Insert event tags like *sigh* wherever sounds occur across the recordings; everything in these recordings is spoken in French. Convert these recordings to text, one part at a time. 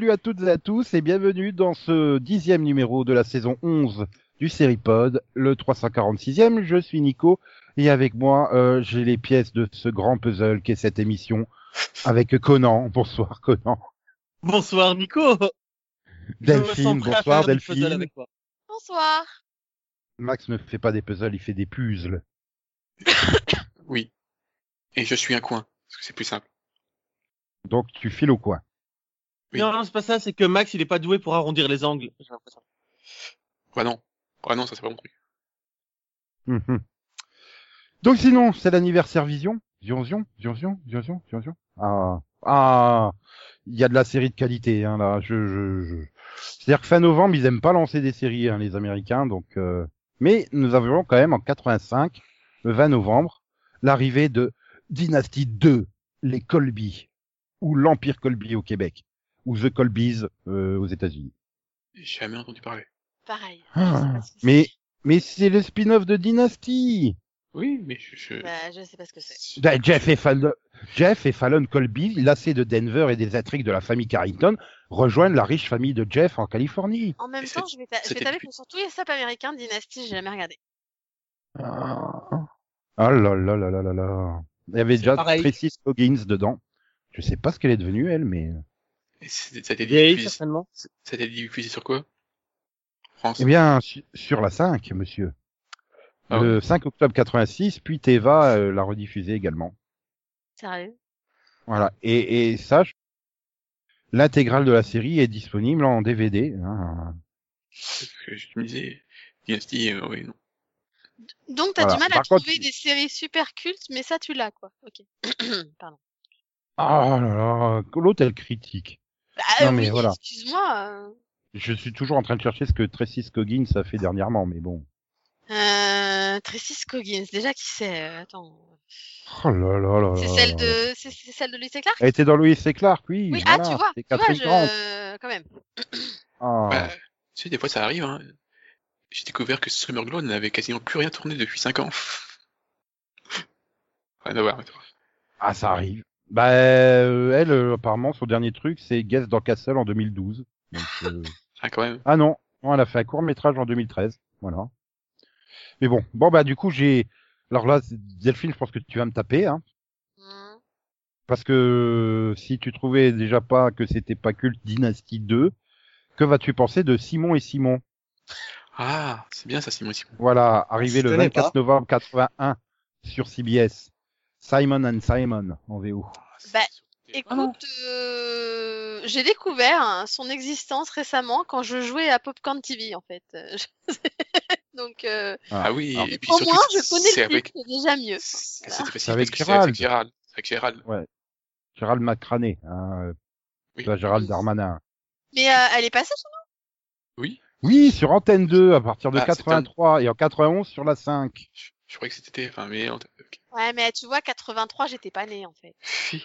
salut à toutes et à tous et bienvenue dans ce dixième numéro de la saison 11 du Seripod, le 346e. Je suis Nico et avec moi euh, j'ai les pièces de ce grand puzzle qu'est cette émission avec Conan. Bonsoir Conan. Bonsoir Nico. Delphine, bonsoir Delphine. Bonsoir. Max ne fait pas des puzzles, il fait des puzzles. oui. Et je suis un coin, parce que c'est plus simple. Donc tu files au coin. Oui. Non, c'est pas ça, c'est que Max, il est pas doué pour arrondir les angles, j'ai l'impression. Ouais, non. Ouais, non, ça c'est pas mon truc. Mmh. Donc sinon, c'est l'anniversaire Vision. Vision, Vision, Vision, Vision, Vision. Ah, ah, il y a de la série de qualité, hein, là. Je, je, je... C'est-à-dire que fin novembre, ils aiment pas lancer des séries, hein, les Américains, donc. Euh... Mais nous avions quand même en 85, le 20 novembre, l'arrivée de Dynasty 2, les Colby, ou l'Empire Colby au Québec, ou The Colbys euh, aux États-Unis. J'ai jamais entendu parler. Pareil. Ah, mais mais c'est le spin-off de Dynasty. Oui, mais je je, bah, je sais pas ce que c'est. Bah, Jeff et Fallon, Jeff et Fallon Colby, lassés de Denver et des intrigues de la famille Carrington, rejoignent la riche famille de Jeff en Californie. En même temps, je vais, je vais t'avouer que sur tous les saps américains, Dynasty, j'ai jamais regardé. Ah, ah là là là là là là. Il y avait déjà pareil. Tracy Scoggins dedans. Je sais pas ce qu'elle est devenue, elle, mais... Ça a été diffusé, ça a été diffusé sur quoi? France Eh bien, su sur la 5, monsieur. Ah le ouais. 5 octobre 86, puis Teva euh, l'a rediffusé également. Sérieux? Voilà. Et, et sache, l'intégrale de la série est disponible en DVD. Hein. Je me disais, Dynasty, euh, oui, non. Donc t'as voilà. du mal Par à contre, trouver des séries super cultes, mais ça tu l'as, quoi. Ok. *coughs* Pardon. Ah là là, l'autre elle critique. Bah, non, mais oui, voilà. excuse-moi. Euh... Je suis toujours en train de chercher ce que Tracy Scoggins a fait dernièrement, mais bon. Euh, Tracy Scoggins, déjà qui c'est euh, Attends. Oh là là là. C'est celle de, c'est celle de Louis C. Clark. Elle était dans Louis C. Clark, oui. Oui, voilà. ah tu vois, tu vois, je... quand même. Ah. Bah, tu sais, des fois ça arrive. Hein. J'ai découvert que Summerglow n'avait quasiment plus rien tourné depuis 5 ans. *laughs* rien à voir. Ah, ça arrive. Bah, euh, elle, euh, apparemment, son dernier truc, c'est Guest dans Castle en 2012. Donc, *laughs* euh... ah, quand même. Ah non, non, elle a fait un court métrage en 2013. Voilà. Mais bon, bon bah du coup j'ai, alors là Delphine, je pense que tu vas me taper, hein. Mmh. Parce que si tu trouvais déjà pas que c'était pas culte Dynasty 2, que vas-tu penser de Simon et Simon? Ah, c'est bien ça, Simon et Simon. Voilà, arrivé le 24 pas. novembre 81 sur CBS. Simon and Simon en VO. Bah, écoute, euh, j'ai découvert hein, son existence récemment quand je jouais à Popcorn TV en fait. *laughs* Donc, euh, ah oui, et puis au surtout, moins je connais le avec... c'est déjà mieux. Voilà. C'est avec Gérald. Gérald. Avec Gérald. Ouais. Gérald Macrané, hein, oui. Gérald Darmanin. Mais euh, elle est passée son nom Oui. Oui, sur Antenne 2 à partir de ah, 83 un... et en 91 sur la 5. Je, croyais que c'était enfin mais okay. Ouais, mais tu vois 83, j'étais pas né en fait.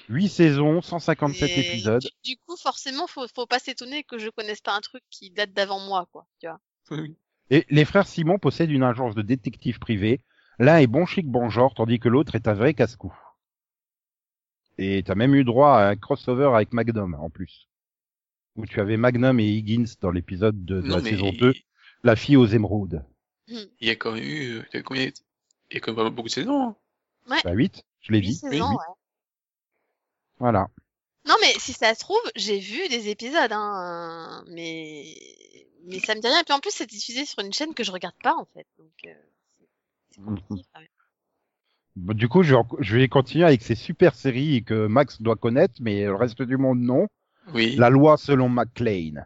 8 saisons, 157 et épisodes. Du, du, coup, forcément, faut faut pas s'étonner que je connaisse pas un truc qui date d'avant moi quoi, tu vois. *laughs* Oui. Et les frères Simon possèdent une agence de détectives privés. L'un est bon chic, bon genre, tandis que l'autre est un vrai casse-cou. Et t'as même eu droit à un crossover avec Magnum, en plus. Où tu avais Magnum et Higgins dans l'épisode de, de non, la saison 2, La fille aux émeraudes. Il y a quand même eu, il y a combien, y a quand même beaucoup de saisons. Hein. Ouais. Bah 8, je l'ai dit. Saisons, ouais. Voilà. Non mais si ça se trouve, j'ai vu des épisodes, hein, mais mais ça me dit rien. Et puis en plus, c'est diffusé sur une chaîne que je regarde pas en fait. Donc, euh, c'est compliqué quand même. Bon, du coup, je, je, vais continuer avec ces super séries que Max doit connaître, mais le reste du monde non. Oui. La loi selon McLean.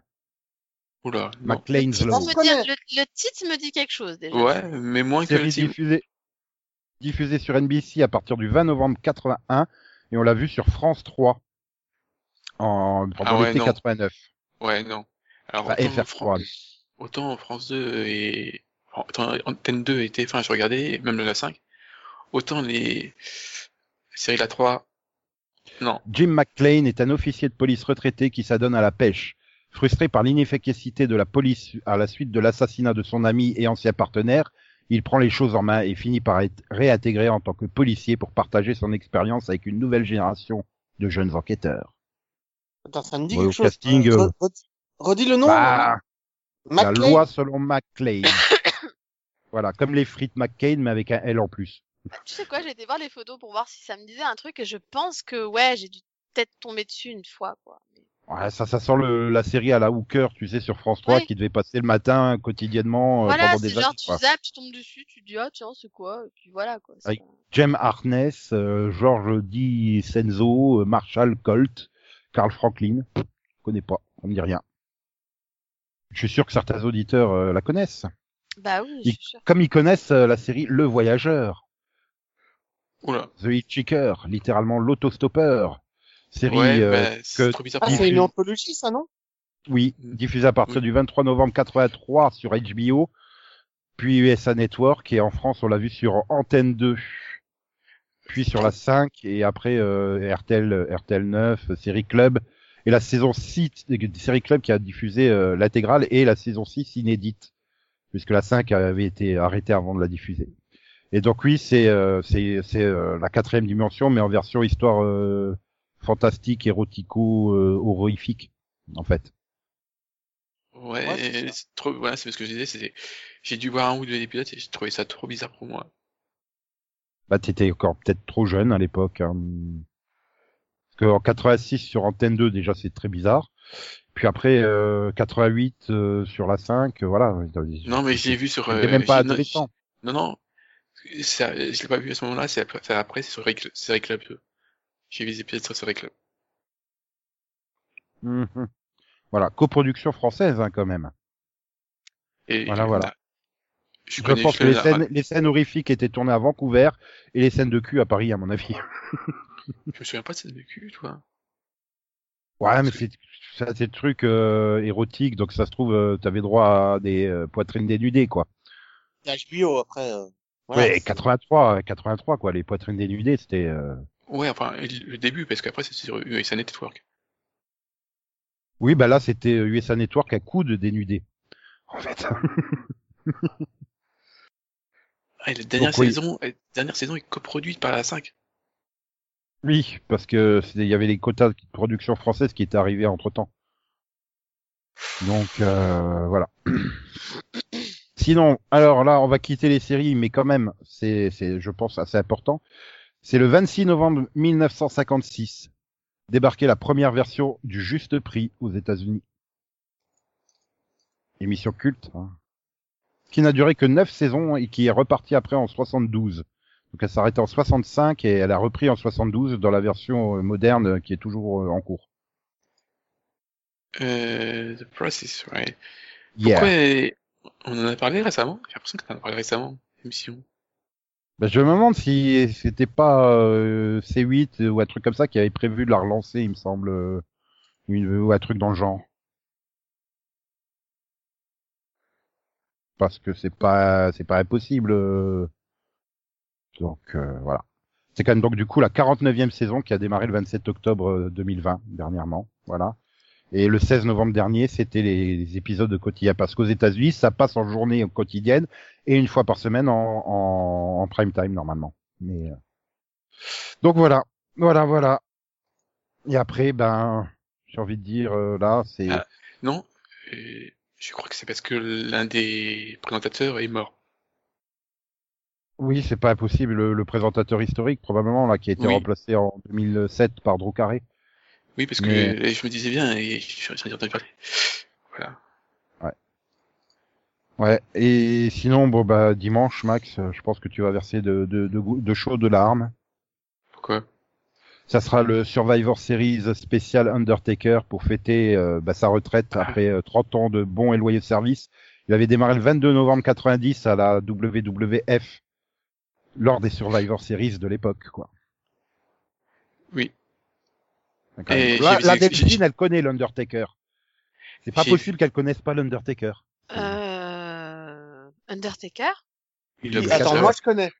Oula. McLean's Law. Le, le, titre me dit quelque chose déjà. Ouais, mais moins que le diffusée, diffusée sur NBC à partir du 20 novembre 81 et on l'a vu sur France 3 en pendant ah ouais, l'été 89. Ouais, non. Alors, enfin, autant, FR3. Autant France 2 et autant Antenne 2 était, enfin, je regardais, même la 5. Autant les séries la 3, non. Jim McClane est un officier de police retraité qui s'adonne à la pêche. Frustré par l'inefficacité de la police à la suite de l'assassinat de son ami et ancien partenaire, il prend les choses en main et finit par être réintégré en tant que policier pour partager son expérience avec une nouvelle génération de jeunes enquêteurs. Attends, ça me dit Ouais, au quelque chose. casting, euh, re- Redis le nom. Bah, la loi selon McLean. *coughs* voilà, comme les frites McCain, mais avec un L en plus. Tu sais quoi, j'ai été voir les photos pour voir si ça me disait un truc et je pense que ouais, j'ai dû peut-être tomber dessus une fois quoi. Ouais, ça, ça sent le, la série à la Hooker, tu sais, sur France 3, Oui. qui devait passer le matin quotidiennement euh, Voilà, pendant c'est des genre années. tu quoi. zappes, tu tombes dessus, tu te dis ah tiens c'est quoi? Et puis voilà quoi. Avec- Jem Harness, euh, George Di Senzo, euh, Marshall Colt, Carl Franklin. Je connais pas, on me dit rien. Je suis sûr que certains auditeurs euh, la connaissent. Bah oui, je suis sûre. Comme ils connaissent euh, la série Le Voyageur, Oula. The Hitchhiker, littéralement l'autostoppeur. Série ouais, euh, bah, c'est que- trop bizarre. Ah, c'est une anthologie, ça, non? Oui, Mm. diffusé à partir Oui. du 23 novembre 83 sur HBO, puis USA Network, et en France, on l'a vu sur Antenne 2, puis sur la 5, et après euh, RTL, RTL 9, Série Club, et la saison 6 de Série Club qui a diffusé euh, l'intégrale, et la saison 6 inédite, puisque la 5 avait été arrêtée avant de la diffuser. Et donc oui, c'est euh, c'est c'est euh, la quatrième dimension, mais en version histoire euh, fantastique, érotico, euh, horrifique, en fait. Ouais, Ouais, c'est trop, voilà, c'est ce que je disais, c'était, j'ai dû voir un ou deux épisodes et j'ai trouvé ça trop bizarre pour moi. Bah, t'étais encore peut-être trop jeune à l'époque. Hein. Parce qu'en 86 sur Antenne 2, déjà, c'est très bizarre. Puis après, euh, 88 euh, sur la 5, euh, voilà. Non, mais j'ai vu sur, euh, même pas non, adolescent. Non, non, ça, je l'ai pas vu à ce moment-là, c'est après, c'est après, c'est sur Série Cl- Série Club 2. J'ai vu des épisodes sur Série Club. Mhm. Voilà, coproduction française hein, quand même. Et Voilà, je- voilà. Je, Je pense que les scènes, les scènes horrifiques étaient tournées à Vancouver et les scènes de cul à Paris, à mon avis. *laughs* Je me souviens pas de cette vécu, toi. Ouais, mais c'est c'est des trucs euh, érotiques, donc ça se trouve, euh, t'avais droit à des euh, poitrines dénudées, quoi. HBO, après. euh, voilà, ouais, c'est- 83, 83, quoi. Les poitrines dénudées, c'était. Euh, Ouais, enfin, le début, parce qu'après, c'est sur USA Network. Oui, bah là, c'était euh, USA Network à coup de dénudés. En fait. *laughs* Ah, et la dernière Donc, oui. saison, la dernière saison est coproduite par la 5. oui, parce que il y avait les quotas de production française qui étaient arrivés entre temps. Donc euh, voilà. *coughs* Sinon, alors là, on va quitter les séries, mais quand même, c'est, je pense, assez important. C'est le 26 novembre 1956, débarquait la première version du Juste Prix aux États-Unis. Émission culte, hein, qui n'a duré que neuf saisons et qui est repartie après en 72. Donc elle s'arrêtait en 65 et elle a repris en 72 dans la version euh, moderne euh, qui est toujours euh, en cours. Euh, The Process. Yeah. Pourquoi on en a parlé récemment? J'ai l'impression qu'on en a parlé récemment, émission. Bah, je me demande si c'était pas euh, C8 ou un truc comme ça qui avait prévu de la relancer, il me semble, euh, ou un truc dans le genre. Parce que c'est pas c'est pas impossible. euh. Donc euh, voilà. C'est quand même donc du coup la 49e saison qui a démarré le 27 octobre euh, 2020 dernièrement, voilà. Et le 16 novembre dernier, c'était les, les épisodes de quotidien parce qu'aux États-Unis, ça passe en journée quotidienne et une fois par semaine en, en, en prime time normalement. Mais euh, donc voilà, voilà, voilà. Et après, ben, j'ai envie de dire euh, là, c'est Ah. Non, euh, je crois que c'est parce que l'un des présentateurs est mort. oui, c'est pas impossible. Le, le présentateur historique probablement là qui a été Oui. remplacé en 2007 par Drew Carey. Oui, parce que Mais- je me disais bien, et je suis en train de parler. Voilà. Ouais. Et sinon, bon bah dimanche, Max, je pense que tu vas verser de de de, de chaud de larmes. Pourquoi? Ça sera le Survivor Series spécial Undertaker pour fêter euh, bah, sa retraite après euh, 30 ans de bons et loyaux services. Il avait démarré le 22 novembre 90 à la WWF lors des Survivor Series de l'époque, quoi. Oui. Et même. La, Delphine, elle connaît l'Undertaker. C'est pas possible qu'elle connaisse pas l'Undertaker. Euh... Undertaker? Il a le Attends, moi je connais.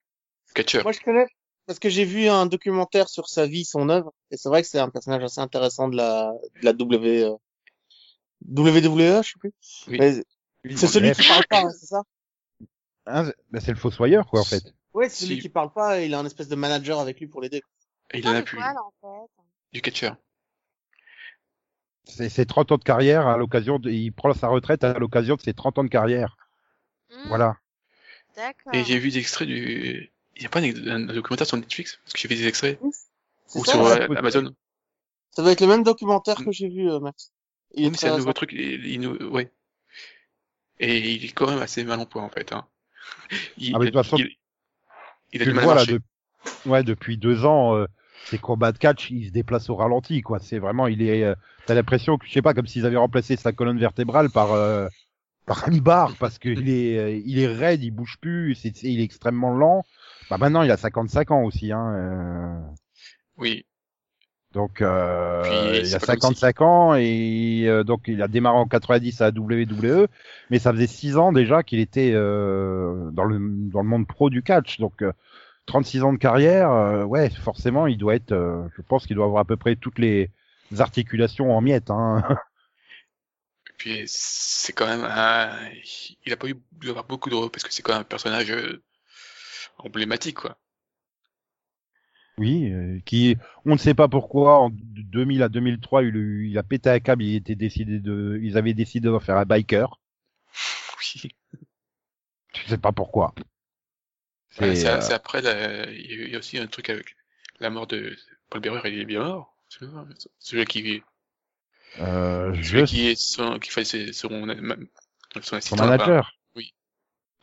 Catcheur. Moi je connais parce que j'ai vu un documentaire sur sa vie, son œuvre, et c'est vrai que c'est un personnage assez intéressant de la, de la W, euh, WWE, je sais plus. Oui. Mais C'est celui qui parle pas, hein, c'est ça? Hein, c'est- c'est le fossoyeur, quoi, en fait. Oui, c'est celui Si. qui parle pas et il a un espèce de manager avec lui pour l'aider. Il en a Parle de plus. quoi, là, en fait Du catcheur. C'est ses 30 ans de carrière à l'occasion de... Il prend sa retraite à l'occasion de ses 30 ans de carrière. Hmm, Voilà. D'accord. Et j'ai vu des extraits du... Il y a pas un, documentaire sur Netflix? Parce que j'ai vu des extraits. Ou ça, sur ouais. euh, Amazon. Ça doit être le même documentaire que j'ai vu, euh, Max. Il Oui, mais c'est un nouveau truc. Il, il nous- ouais. Et il est quand même assez mal en point, en fait. Hein. Il, Ah, mais de toute façon, il, il a du le mal à vois là, marcher. de- ouais, depuis deux ans, euh, ses combats de catch, il se déplace au ralenti, quoi. C'est vraiment, il est, euh, t'as l'impression que, je sais pas, comme s'ils avaient remplacé sa colonne vertébrale par, euh, par une barre, parce qu'il est, euh, il est raide, il bouge plus, c'est, il est extrêmement lent. Bah maintenant, il a 55 ans aussi, hein. euh, Oui. donc, euh, Puis, il a pas comme 55 ans et euh, donc il a démarré en 90 à WWE, mais ça faisait 6 ans déjà qu'il était euh, dans le dans le monde pro du catch. Donc euh, 36 ans de carrière, euh, ouais, forcément, il doit être, euh, je pense qu'il doit avoir à peu près toutes les articulations en miettes. Hein. *laughs* Et puis c'est quand même un... Il a pas eu dû avoir beaucoup de rôles parce que c'est quand même un personnage euh, emblématique, quoi. Oui, euh, qui, on ne sait pas pourquoi, en 2000 à 2003, il, il a pété un câble, il était décidé de, ils avaient décidé d'en faire un biker. *laughs* Oui. Je sais pas pourquoi. C'est, C'est euh, c'est après, la- il y a eu- il y a aussi un truc avec la mort de Paul Bearer, il est bien mort. Celui-là. Celui qui, euh, je celui qui est son, qui fait ses- son, son, manager? Oui.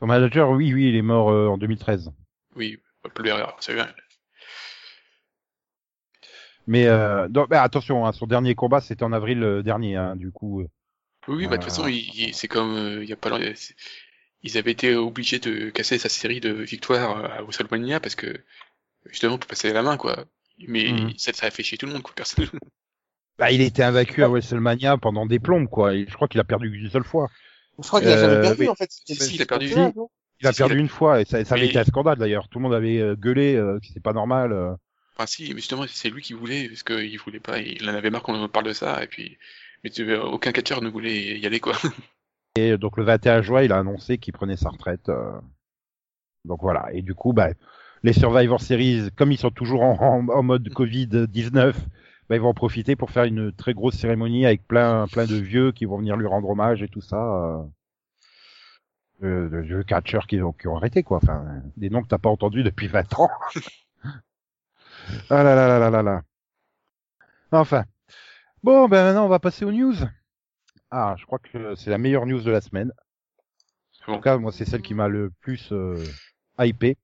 Son manager, oui, oui, il est mort euh, en 2013. enfin, oui, Paul Bearer, c'est bien. Mais, euh, donc, bah, attention, hein, son dernier combat, c'était en avril euh, dernier, hein, du coup. euh, Oui, bah, de toute façon, il, il- c'est comme, il y a pas ils avaient été obligés de casser sa série de victoires à WrestleMania parce que, justement, pour passer la main, quoi. Mais Mhm. ça, ça a fait chier tout le monde, quoi, personne. *laughs* Bah, il était invaincu à WrestleMania pendant des plombes, quoi. Et je crois qu'il a perdu qu'une seule fois. Je crois qu'il a jamais Euh, perdu, oui. en fait. Si, si, il a perdu. Il a Si, si, perdu une fois et ça, ça avait Mais- été un scandale d'ailleurs. Tout le monde avait euh, gueulé euh, que c'était pas normal. euh. Enfin, si, mais justement, c'est lui qui voulait, parce qu'il voulait pas, il en avait marre qu'on parle de ça, et puis, mais tu veux, aucun catcheur ne voulait y aller, quoi. *laughs* Et donc le 21 juin, il a annoncé qu'il prenait sa retraite. euh. Donc voilà. Et du coup, bah, les Survivor Series, comme ils sont toujours en, en- en mode Covid-19, bah, ils vont en profiter pour faire une très grosse cérémonie avec plein, plein de vieux qui vont venir lui rendre hommage et tout ça. Euh, euh, de vieux catcheurs qui ont, qui ont arrêté, quoi. Enfin, des noms que t'as pas entendus depuis 20 ans. *laughs* ah là là là là là là. Enfin. Bon, ben maintenant, on va passer aux news. Ah, je crois que c'est la meilleure news de la semaine. En tout cas, moi, c'est celle qui m'a le plus euh, hypé.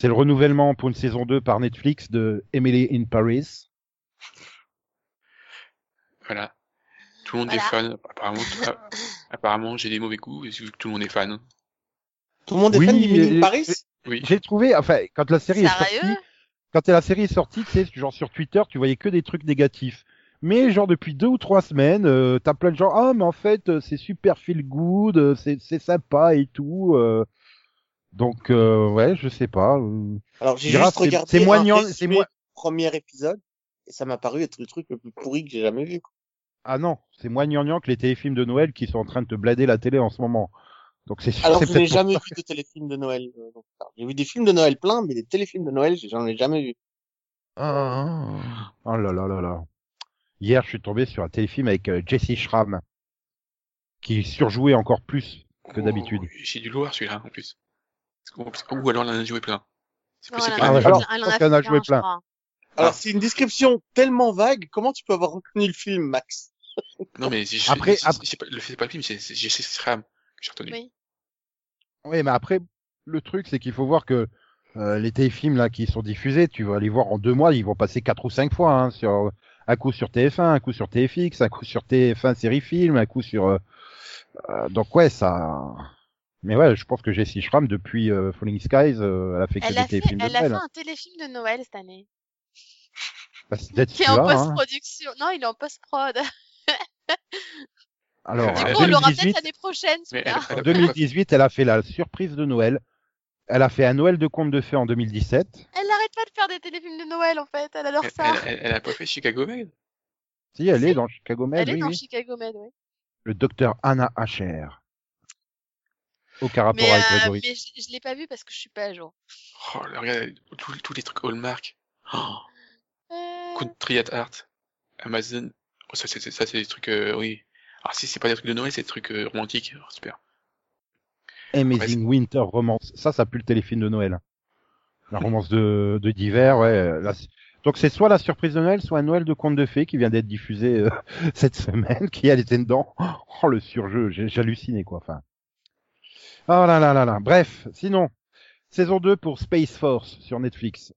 C'est le renouvellement pour une saison 2 par Netflix de Emily in Paris. Voilà. Tout le monde Voilà. est fan. *laughs* Apparemment, j'ai des mauvais goûts, vu que tout le monde est fan. Tout le monde est Oui, fan d'Emily euh, Paris? Oui. J'ai trouvé, enfin, quand la série est sortie, quand la série est sortie, tu sais, genre sur Twitter, tu voyais que des trucs négatifs. Mais genre depuis deux ou trois semaines, euh, t'as plein de gens, ah mais en fait euh, c'est super feel good, euh, c'est c'est sympa et tout. euh. Donc euh, ouais, je sais pas. euh. Alors, j'ai juste regardé c'est un moignant- résumé c'est moi- du premier épisode, et ça m'a paru être le truc le plus pourri que j'ai jamais vu. quoi. Ah non, c'est moins gnangnan que les téléfilms de Noël qui sont en train de te blader la télé en ce moment. Donc c'est sûr. Alors, c'est je n'ai jamais vu de téléfilm de Noël. euh, J'ai vu des films de Noël plein, mais des téléfilms de Noël, j'en ai jamais vu. Ah, Oh là là là là. Hier, je suis tombé sur un téléfilm avec euh, Jesse Schramm qui surjouait encore plus que d'habitude. Oh, J'ai le voir, celui-là, en plus. Ou alors, il en a joué plein. C'est possible elle Ah ouais, alors, plein, elle je en pense a qu'elle en a fait joué plein, je plein. crois. Alors, c'est une description tellement vague, comment tu peux avoir reconnu le film, Max? Non, mais j'ai- Après- j'ai- après- pas- le fait pas le film, c'est c'est Schramm que j'ai retenu. Oui. Oui, mais après, le truc, c'est qu'il faut voir que euh, les téléfilms là qui sont diffusés, tu vas les voir en deux mois, ils vont passer quatre ou cinq fois, hein, sur un coup sur TF1, un coup sur TFX, un coup sur TF1 série film, un coup sur. euh, euh, donc ouais, ça. Mais ouais, je pense que Jessie Schramm depuis euh, Falling Skies, euh, elle a fait que Elle des fait, téléfilms de elle a fait Noël. un téléfilm de Noël cette année. Bah, c'est peut-être *laughs* Qui est en celui-là, hein. post-production. Non, il est en post-prod. *laughs* Alors, Du coup, on l'aura 2018, peut-être l'année prochaine, Mais celui-là. elle- en 2018, elle a fait la surprise de Noël. Elle a fait un Noël de conte de fées en 2017. Elle n'arrête pas de faire des téléfilms de Noël, en fait. Elle adore Elle, ça. elle, elle- elle a pas fait Chicago Med? Si, elle Si. est dans Chicago Med, Elle est oui, dans oui. Chicago Med, oui. Le docteur Anna Asher. Aucun rapport Mais, avec euh, l'algorithme. mais je, je l'ai pas vu parce que je suis pas à jour. Oh, là, regarde, tous tous les trucs Hallmark. Oh, *gasps* Euh, Country at Art. Amazon. Ça, c'est, ça, c'est des trucs, euh, oui. Alors si c'est pas des trucs de Noël, c'est des trucs euh, romantiques. Alors, super. Amazing Winter Romance. Ça, ça pue le téléfilm de Noël. La romance de de d'hiver, ouais. la- Donc c'est soit la surprise de Noël, soit un Noël de contes de fées qui vient d'être diffusé euh, *laughs* cette semaine, qui elle était dedans. Oh le surjeu, j'ai j'ai halluciné quoi. Enfin. Oh là là là là. Bref, sinon saison 2 pour Space Force sur Netflix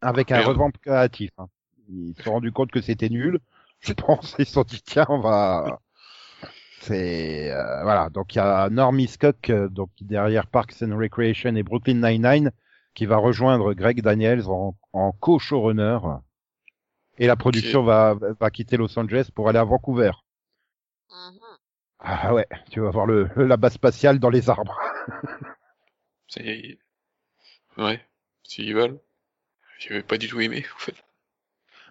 avec un revamp créatif. hein. Ils se sont rendus compte que c'était nul. Je pense ils se sont dit tiens on va c'est euh, voilà, donc il y a Normie Scott, euh, donc derrière Parks and Recreation et Brooklyn Nine-Nine, qui va rejoindre Greg Daniels en, en co-showrunner. Et la production va, va quitter Los Angeles pour aller à Vancouver. Mhm. Ah ouais, tu vas voir le, la base spatiale dans les arbres. *laughs* C'est, ouais. S'ils veulent. J'avais pas du tout aimé, en fait.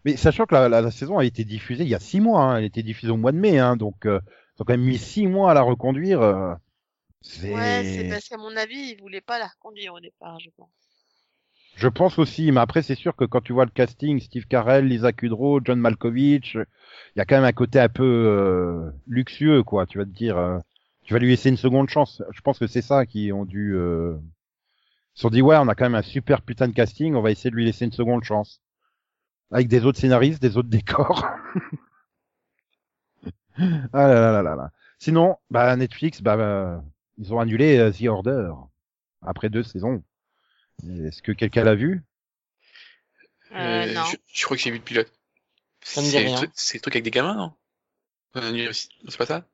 Mais sachant que la, la, la saison a été diffusée il y a six mois, hein, elle a été diffusée au mois de mai, hein, donc euh, ils ont quand même mis six mois à la reconduire. euh, c'est... Ouais, c'est parce qu'à mon avis, ils voulaient pas la reconduire au départ, je pense. Je pense aussi, mais après c'est sûr que quand tu vois le casting, Steve Carell, Lisa Kudrow, John Malkovich, il y a quand même un côté un peu euh, luxueux, quoi. Tu vas te dire, euh, tu vas lui laisser une seconde chance. Je pense que c'est ça qui ont dû. Euh... Ils se sont dit ouais, on a quand même un super putain de casting, on va essayer de lui laisser une seconde chance. Avec des autres scénaristes, des autres *laughs* décors. ah là là là là. Sinon, bah Netflix, bah, bah, ils ont annulé euh, The Order après deux saisons. Est-ce que quelqu'un l'a vu? Euh, non. je, je crois que j'ai vu le pilote. Ça me dit C'est le rien. truc- C'est le truc avec des gamins, non? Euh, C'est pas ça?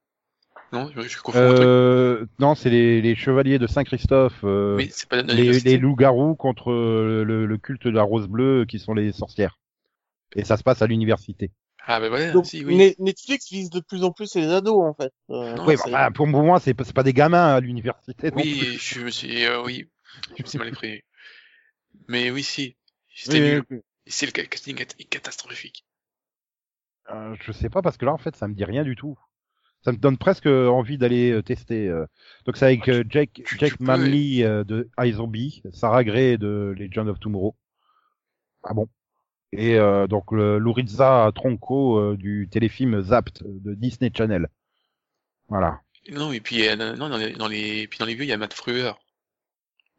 Non, je, je confonds truc. euh, Non, c'est les, les chevaliers de Saint-Christophe, euh, Oui, c'est pas dans les, loups-garous contre euh, le, le culte de la rose bleue qui sont les sorcières. Et ça se passe à l'université. Ah, bah voilà, Donc, si, oui. Ne- Netflix vise de plus en plus les ados, en fait. Euh, Non, oui, bah, pour moi, c'est pas, c'est pas des gamins à l'université. Oui, je me suis, euh, oui, je me suis mal exprimé. Mais oui, si. C'était Oui, nul. oui, Et C'est le ca- casting est catastrophique. Euh, je sais pas parce que là en fait ça me dit rien du tout. Ça me donne presque envie d'aller euh, tester. euh. Donc c'est avec Ah, tu- euh, Jake, tu- Jake tu peux, Manley euh, de iZombie, Sarah Gray de Legend of Tomorrow. Ah bon. Et euh, donc le Lurizza Tronco euh, du téléfilm Zapped de Disney Channel. Voilà. Non, et puis, euh, non, dans les, dans les, puis dans les vieux, il y a Matt Fruer.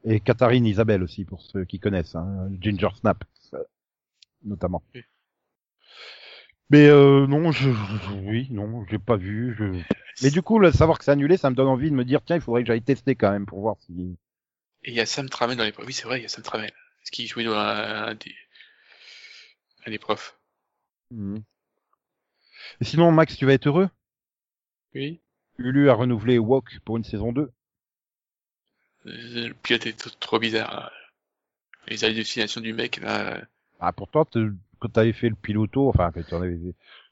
Et Katharine Isabelle aussi pour ceux qui connaissent, hein, Ginger Snap euh, notamment. Oui. Mais euh, non, je, oui, non, j'ai pas vu. Je... Mais du coup, le savoir que c'est annulé, ça me donne envie de me dire tiens, il faudrait que j'aille tester quand même pour voir si. Et il y a Sam Trammell dans les. Oui, c'est vrai, il y a Sam Trammell. Est-ce qu'il jouait dans un, des, un des profs? Et sinon, Max, tu vas être heureux? Oui. Ulu a renouvelé Walk pour une saison 2. Euh, Le pilote est trop bizarre. là. Les hallucinations du mec, là. Ah, pourtant, te- quand t'avais fait le piloto, enfin, que t'avais,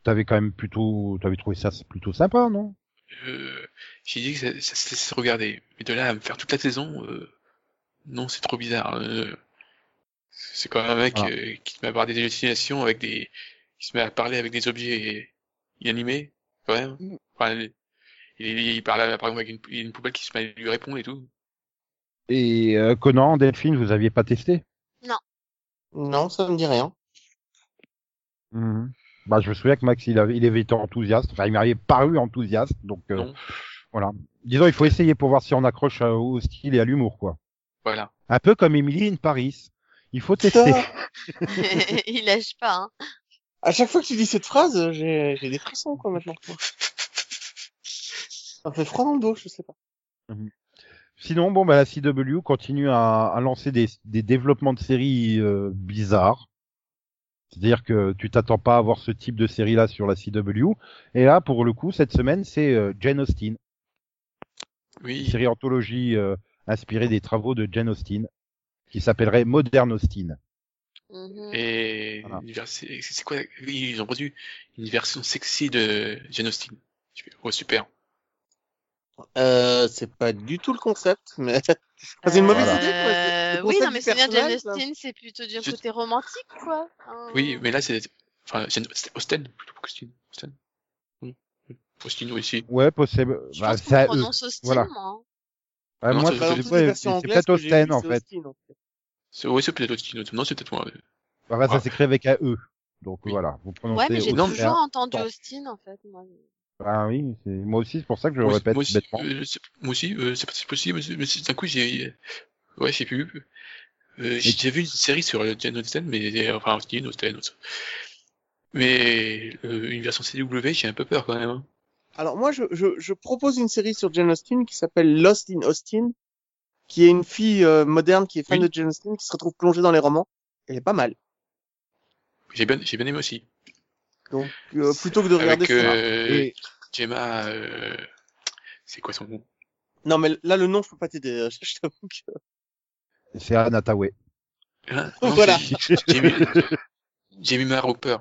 t'avais quand même plutôt, t'avais trouvé ça plutôt sympa, non? Euh, j'ai dit que ça, ça se laisse regarder. Mais de là à me faire toute la saison, euh, non, c'est trop bizarre. Euh, c'est quand même un mec Ah. euh, qui se met à avoir des hallucinations avec des, qui se met à parler avec des objets inanimés, quand même. Mm. Enfin, il, il, il parle par exemple avec une, une poubelle qui se met à lui répondre et tout. Et euh, Conan, Delphine, vous aviez pas testé? Non, ça me dit rien. Mhm. Bah, je me souviens que Max, il avait, il avait été enthousiaste. Enfin, il m'avait paru enthousiaste. Donc, euh, Non. voilà. Disons, il faut essayer pour voir si on accroche euh, au style et à l'humour, quoi. Voilà. Un peu comme Emily in Paris. Il faut tester. *laughs* il lâche pas, hein. À chaque fois que tu dis cette phrase, j'ai des frissons, quoi, maintenant. *laughs* Ça me fait froid dans le dos, je sais pas. Sinon, bon, bah, la CW continue à, à lancer des, des développements de séries euh, bizarres. C'est-à-dire que tu t'attends pas à voir ce type de série-là sur la CW. Et là, pour le coup, cette semaine, c'est euh, Jane Austen. Une Oui. série anthologie euh, inspirée des travaux de Jane Austen, qui s'appellerait Modern Austen. Mhm. Et Voilà. une c'est quoi? Ils ont produit une version sexy de Jane Austen. Oh super. Euh, c'est pas du tout le concept, mais *laughs* c'est une mauvaise Euh, idée. quoi. C'est- oui, non, mais c'est bien, Jane. Austen, c'est plutôt du Je- côté romantique, quoi. Hein. Oui, mais là c'est enfin c'était Austen plutôt qu'Austin. Austen. Oui. oui. Austin aussi. Ouais, possible. Je Bah, pense c'est à qu'on eux. prononce Austen, Voilà. moi. hein. Ouais, Non, moi, c'est- Bah, c'est c'est- c'est peut-être c'est. Austin, en fait. C'est ouais, c'est peut-être Austin. Non, c'est peut-être moi. Ça Ah. s'écrit avec un E. Donc Oui. voilà, vous prononcez. Ouais, mais j'ai Austin. toujours entendu. Austin, en fait. Moi. Ah oui, moi aussi, c'est pour ça que je le Moi, répète moi aussi, bêtement. euh, moi aussi, euh, c'est pas possible, mais, d'un coup, j'ai, ouais, je sais plus. Euh, j'ai déjà vu une série sur Jane Austen, mais, enfin, Austin, Austen. Mais, euh, une version CW, j'ai un peu peur quand même. hein. Alors moi, je, je, je propose une série sur Jane Austen qui s'appelle Lost in Austin, qui est une fille euh, moderne qui est fan Oui. de Jane Austen, qui se retrouve plongée dans les romans. Elle est pas mal. J'ai bien, j'ai bien aimé aussi. Donc euh, plutôt que de regarder Avec, ça. euh, Et Gemma, euh, c'est quoi son nom? Non mais là le nom je peux pas t'aider. euh, *laughs* Je t'avoue que. c'est Anna Tawai. Hein *laughs* Voilà. Jamie Roper.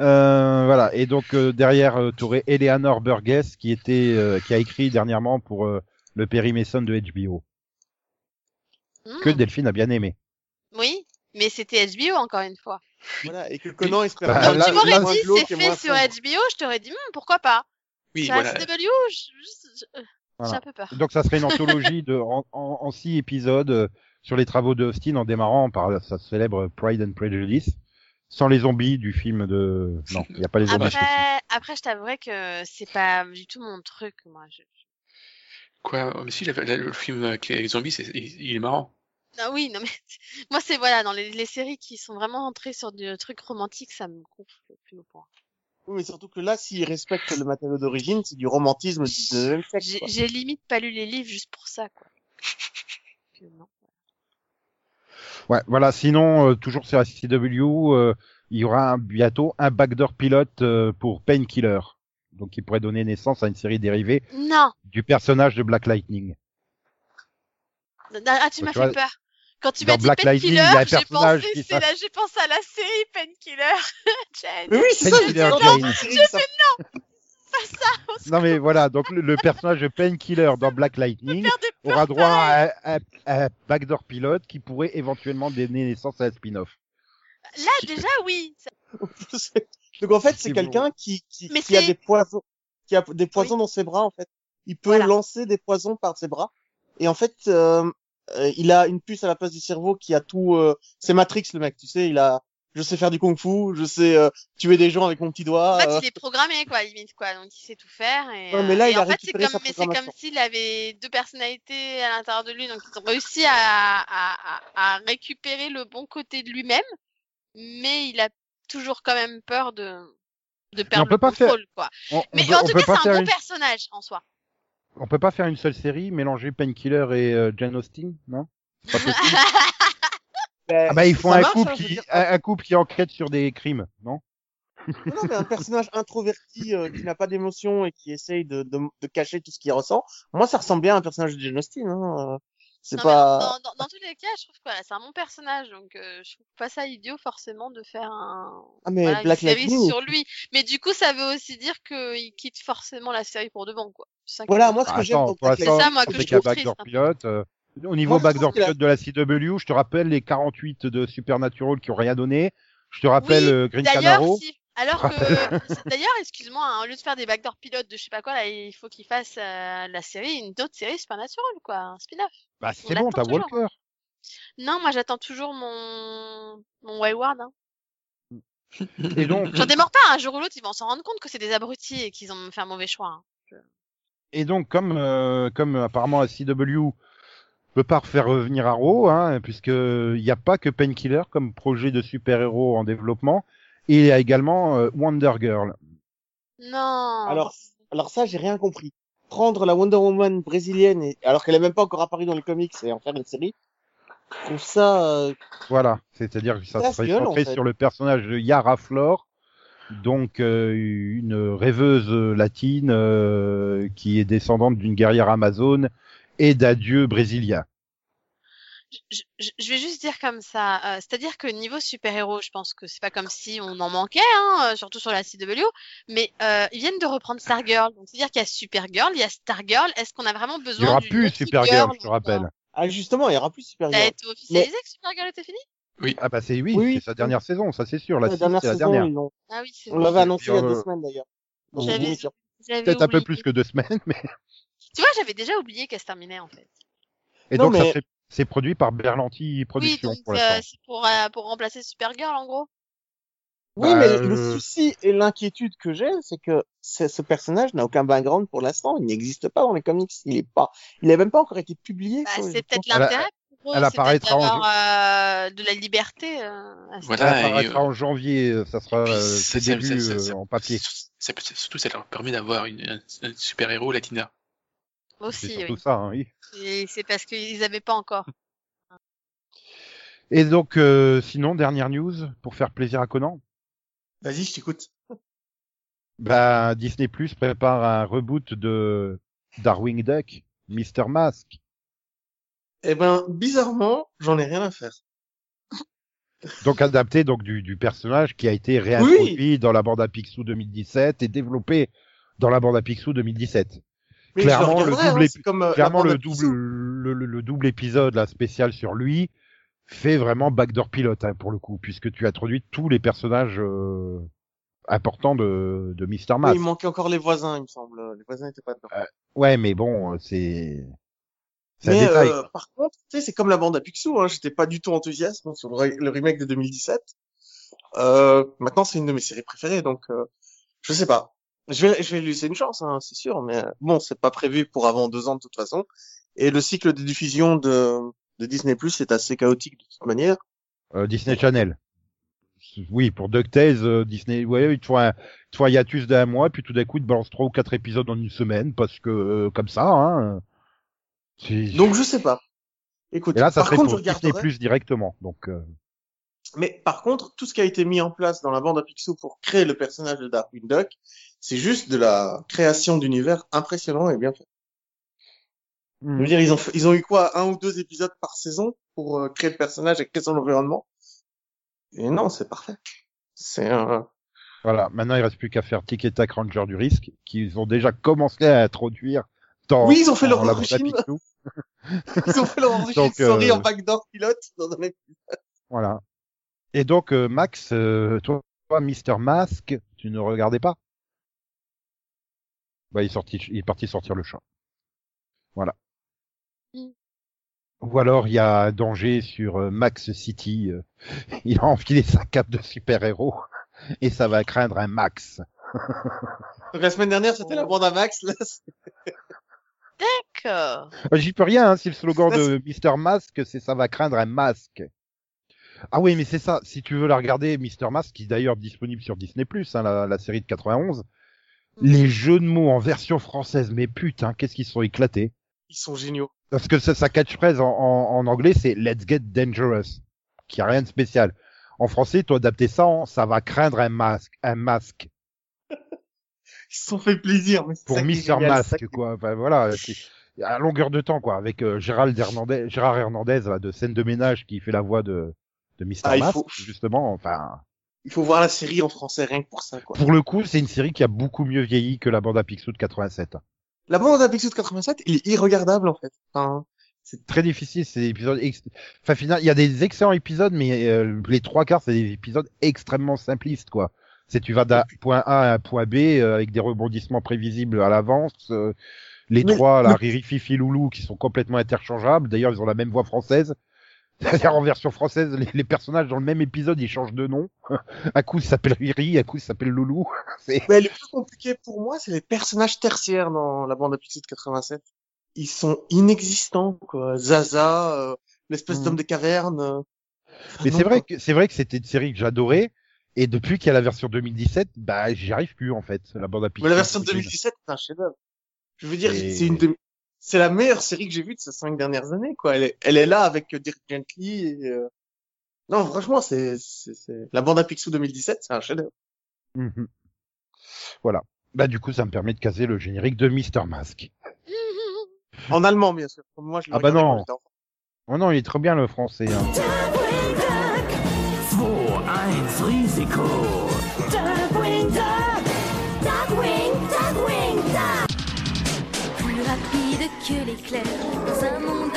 Euh, voilà. Et donc euh, derrière, euh, tu aurais Eleanor Burgess qui était, euh, qui a écrit dernièrement pour euh, le Perry Mason de HBO, Hmm, que Delphine a bien aimé. Mais c'était HBO encore une fois. Voilà et que Conan espère. Bah, là- tu m'aurais dit c'est fait sur. HBO, je t'aurais dit hmm, pourquoi pas? Oui, sur voilà. CW, je- je- je- j'ai un peu peur. Donc ça serait une anthologie de en, en, en six épisodes euh, sur les travaux de Austin en démarrant par sa célèbre Pride and Prejudice, sans les zombies du film de. Non, il n'y a pas les zombies. Après, après, je t'avouerais que c'est pas du tout mon truc, moi. Je... Quoi? Mais si, la- la- le film avec les zombies, c'est, il, il est marrant. Ah oui, non mais *laughs* moi c'est voilà dans les, les séries qui sont vraiment entrées sur du truc romantique, ça me gonfle plus au point. Oui mais surtout que là s'ils respectent le matériau d'origine, c'est du romantisme du 19e siècle. J'ai quoi. j'ai limite pas lu les livres juste pour ça, quoi. Que non. Ouais, voilà. Sinon, euh, toujours sur la CW, euh, il y aura un- bientôt un backdoor pilote euh, pour Painkiller, donc qui pourrait donner naissance à une série dérivée Non, du personnage de Black Lightning. Ah tu m'as Tu fait vois, peur. Quand tu m'as dit Black Lightning, il y a Painkiller, un j'ai personnage pensé, qui c'est là, j'ai pensé à la série Painkiller. *laughs* Jane. Mais oui c'est ça. Jane. c'est une série qui s'appelle- Non mais voilà, donc le, le personnage de Painkiller dans Black Lightning aura droit à, à, backdoor pilote qui pourrait éventuellement donner naissance à un spin-off. Là déjà oui. Ça- *laughs* Donc en fait, C'est quelqu'un qui, qui, qui a des poisons, qui a des poisons dans ses bras en fait. Il peut Voilà. lancer des poisons par ses bras. Et en fait, euh, il a une puce à la place du cerveau qui a tout. euh, C'est Matrix le mec, tu sais. Il a, je sais faire du kung-fu, je sais euh, tuer des gens avec mon petit doigt. En fait, euh. il est programmé, quoi, limite, quoi. Donc, il sait tout faire. Et, Ouais, mais là, euh, il et a en fait, c'est récupéré comme, sa mais c'est comme s'il avait deux personnalités à l'intérieur de lui. Donc, ils ont réussi à, à, à, à récupérer le bon côté de lui-même. Mais il a toujours quand même peur de, de perdre peut le pas faire- contrôle, quoi. On, on Mais peut, en tout cas, c'est un bon une, personnage en soi. On peut pas faire une seule série mélanger Painkiller et euh, Jane Austen, non? Pas. *laughs* Ben, Ah bah ils font un marche, couple hein, qui un, un couple qui enquête sur des crimes, non? Non, mais un personnage introverti euh, qui n'a pas d'émotion et qui essaye de, de, de cacher tout ce qu'il ressent. Moi, ça ressemble bien à un personnage de Jane Austen. Hein. euh, C'est pas. dans, dans, dans tous les cas, je trouve que voilà, c'est un bon personnage, donc euh, je trouve pas ça idiot forcément de faire un, Ah mais voilà, Black une série Lightning. sur lui. Mais du coup, ça veut aussi dire qu'il quitte forcément la série pour de bon, quoi. Voilà, moi ce que j'aime Attends, dans pour Black C'est ça, moi, que c'est je qu'il y a trouve backdoor triste. pilote. euh, au niveau Moi, backdoor que pilote de la CW, je te rappelle les 48 de Supernatural qui ont rien donné. Je te rappelle Oui, euh, Green D'ailleurs, Canaro. si. Alors que, *laughs* d'ailleurs, excuse-moi, hein, au lieu de faire des backdoor pilotes de je sais pas quoi, là, il faut qu'il fasse euh, la série, une autre série Supernatural, quoi, un spin-off. Bah c'est bon, t'as. Walker. Non, moi, j'attends toujours mon, mon Wayward, hein. Et donc, J'en démords pas, un jour ou l'autre, ils vont s'en rendre compte que c'est des abrutis et qu'ils ont fait un mauvais choix. hein. Et donc comme euh, comme apparemment la CW peut pas refaire revenir Arrow, hein, puisque il n'y a pas que Painkiller comme projet de super-héros en développement, et il y a également euh, Wonder Girl. Non. Alors, alors ça, j'ai rien compris. Prendre la Wonder Woman brésilienne, et... alors qu'elle est même pas encore apparue dans les comics, et en faire une série, je trouve ça. euh, Voilà, c'est-à-dire que ça Ça se serait en centré fait. sur le personnage de Yara Flor, donc euh, une rêveuse latine euh, qui est descendante d'une guerrière amazone et d'un dieu brésilien. je, je- je vais juste dire comme ça, euh, c'est-à-dire que niveau super-héros, je pense que c'est pas comme si on en manquait, hein, euh, surtout sur la CW, mais euh, ils viennent de reprendre Stargirl, donc c'est-à-dire qu'il y a Supergirl, il y a Stargirl, est-ce qu'on a vraiment Il y besoin aura plus Supergirl, je te rappelle. Ah, justement, il y aura plus Ça a Supergirl. été officialisé que Supergirl était fini Ah bah c'est oui, Oui, c'est sa dernière saison, ça c'est sûr. La, La six, dernière c'est la saison, dernière. Ah oui, c'est on l'avait annoncé il y a Euh, deux semaines d'ailleurs. Peut-être un peu plus que deux semaines, mais Tu vois, j'avais déjà oublié qu'elle se terminait en fait. et Non, donc ça mais- c'est produit par Berlanti Oui, Productions donc pour euh, pour, euh, pour remplacer Supergirl en gros. Oui, Bah, mais euh, le souci et l'inquiétude que j'ai, c'est que ce personnage n'a aucun background pour l'instant. Il n'existe pas dans les comics. Il est pas, il n'a même pas encore été publié. Bah, c'est peut-être l'intérêt eux, elle apparaîtra en euh, de la liberté. Euh, Voilà. Et, apparaîtra euh, en janvier, euh, ça sera ses débuts euh, ça- en papier. ça- surtout, ça leur permet d'avoir une, un, un super-héros latina. C'est aussi, oui. ça, hein, oui. Et c'est parce qu'ils avaient pas encore. Et donc, euh, sinon, dernière news, pour faire plaisir à Conan, Vas-y, je t'écoute. bah, Disney Plus prépare un reboot de Darwin Duck, Mr. Mask. Eh ben, bizarrement, j'en ai rien à faire. Donc adapté donc du, du personnage qui a été réintroduit dans la bande à Picsou 2017 et développé dans la bande à Picsou 2017. Mais Clairement, le double hein, épi- c'est comme, euh, la Clairement, bande le à double, Picsou. le, le- le double épisode là, spécial sur lui fait vraiment backdoor pilote hein, pour le coup, puisque tu introduis tous les personnages euh, importants de, de Mr. Oui, Mask. il manquait encore les voisins, il me semble. Les voisins étaient pas dedans. Ouais, mais bon, euh, c'est Mais euh, par contre, tu sais, c'est comme la bande à Picsou. Hein, J'étais pas du tout enthousiaste sur le, re- le remake de 2017. Euh, maintenant, c'est une de mes séries préférées, donc euh, je sais pas. Je vais, je vais lui laisser une chance, hein, c'est sûr. Mais euh, bon, c'est pas prévu pour avant deux ans de toute façon. Et le cycle de diffusion de, de Disney Plus est assez chaotique de toute manière. Euh, Disney Channel. Oui, pour DuckTales, euh, Disney, ouais, ils te un, te font un hiatus d'un mois, puis tout d'un coup, ils te trois ou quatre épisodes en une semaine, parce que, euh, comme ça, hein. Donc je sais pas. Écoute, Et là, ça par contre, je pour Disney regarderai. Plus directement, donc, euh, Mais par contre, tout ce qui a été mis en place dans la bande à Picsou pour créer le personnage de Darkwing Duck, c'est juste de la création d'univers impressionnant et bien fait. Je veux dire, ils ont, ils ont eu quoi, un ou deux épisodes par saison pour euh, créer le personnage et créer son environnement? Et non, c'est parfait. C'est un, voilà. Maintenant, il reste plus qu'à faire Tic et Tac Ranger du risque, qu'ils ont déjà commencé à introduire dans, Oui, ils ont fait leur origine. *laughs* Ils ont fait leur *laughs* origin Donc, story euh, en backdoor pilote dans un Voilà. Et donc, euh, Max, euh, toi, toi, Mr. Mask, tu ne regardais pas? Bah, il il est parti sortir le chat. Voilà. Mm. Ou alors, il y a un danger sur euh, Max City. euh, *laughs* il a enfilé sa cape de super-héros et ça va craindre un Max. Donc la semaine dernière, c'était la bande à Max, là, D'accord. Euh, J'y peux rien, hein, si le slogan de Mr. Mask, c'est ça va craindre un masque. Ah oui, mais c'est ça. Si tu veux la regarder, Mr. Mask, qui est d'ailleurs disponible sur Disney+, hein, la, la série de 91, les jeux de mots en version française, mais putain, qu'est-ce qu'ils sont éclatés. ils sont géniaux. Parce que ça, sa catchphrase en, en, en anglais, c'est Let's get dangerous, qui a rien de spécial. En français, tu as adapté ça en ça va craindre un masque, un masque *laughs* se sont fait plaisir. Mais pour qui est- quoi. Enfin, voilà, à longueur de temps, quoi, avec euh, Gérald Hernandez, Gérard Hernandez là, de scène de ménage qui fait la voix de, de Mr. Ah, faut- justement. Enfin, Il faut voir la série en français rien que pour ça, quoi. pour le coup, c'est une série qui a beaucoup mieux vieilli que la bande à Picsou de 87. La bande à Picsou de 87, il est irregardable, en fait. Enfin, C'est très difficile, ces épisodes. ex- Enfin, final, il y a des excellents épisodes, mais euh, les trois quarts, c'est des épisodes extrêmement simplistes, quoi. C'est tu vas d'un point A à un point B euh, avec des rebondissements prévisibles à l'avance. euh, les Mais- trois, la mais- Riri, Fifi, Loulou, qui sont complètement interchangeables. D'ailleurs, ils ont la même voix française. *laughs* C'est-à-dire en version française, les, les personnages dans le même épisode, ils changent de nom. *laughs* un coup, ils s'appellent Riri, un coup, ils s'appellent Loulou. *laughs* Mais le plus compliqué pour moi, c'est les personnages tertiaires dans la bande à de 87. Ils sont inexistants, quoi. Zaza, euh, l'espèce Mhm. d'homme des cavernes. euh. Mais Non, c'est vrai que c'est vrai que c'était une série que j'adorais. Et depuis qu'il y a la version 2017, bah j'y arrive plus en fait. La bande à Picsou. Mais la version de 2017, c'est un chef-d'œuvre. Je veux dire, Et- c'est une de... c'est la meilleure série que j'ai vue de ces cinq dernières années, quoi. Elle est, elle est là avec Dirk Gently et, euh, non, franchement, c'est, la bande à Picsou 2017, c'est un chef-d'œuvre. Mhm. Voilà. Bah du coup, ça me permet de caser le générique de Mr. Mask. En allemand, bien sûr. Moi, je Ah bah non. Oh non, il est trop bien le français. Hein. 2, 1, Risiko. Darkwing Duck Darkwing, Darkwing Duck Plus rapide que l'éclair dans un monde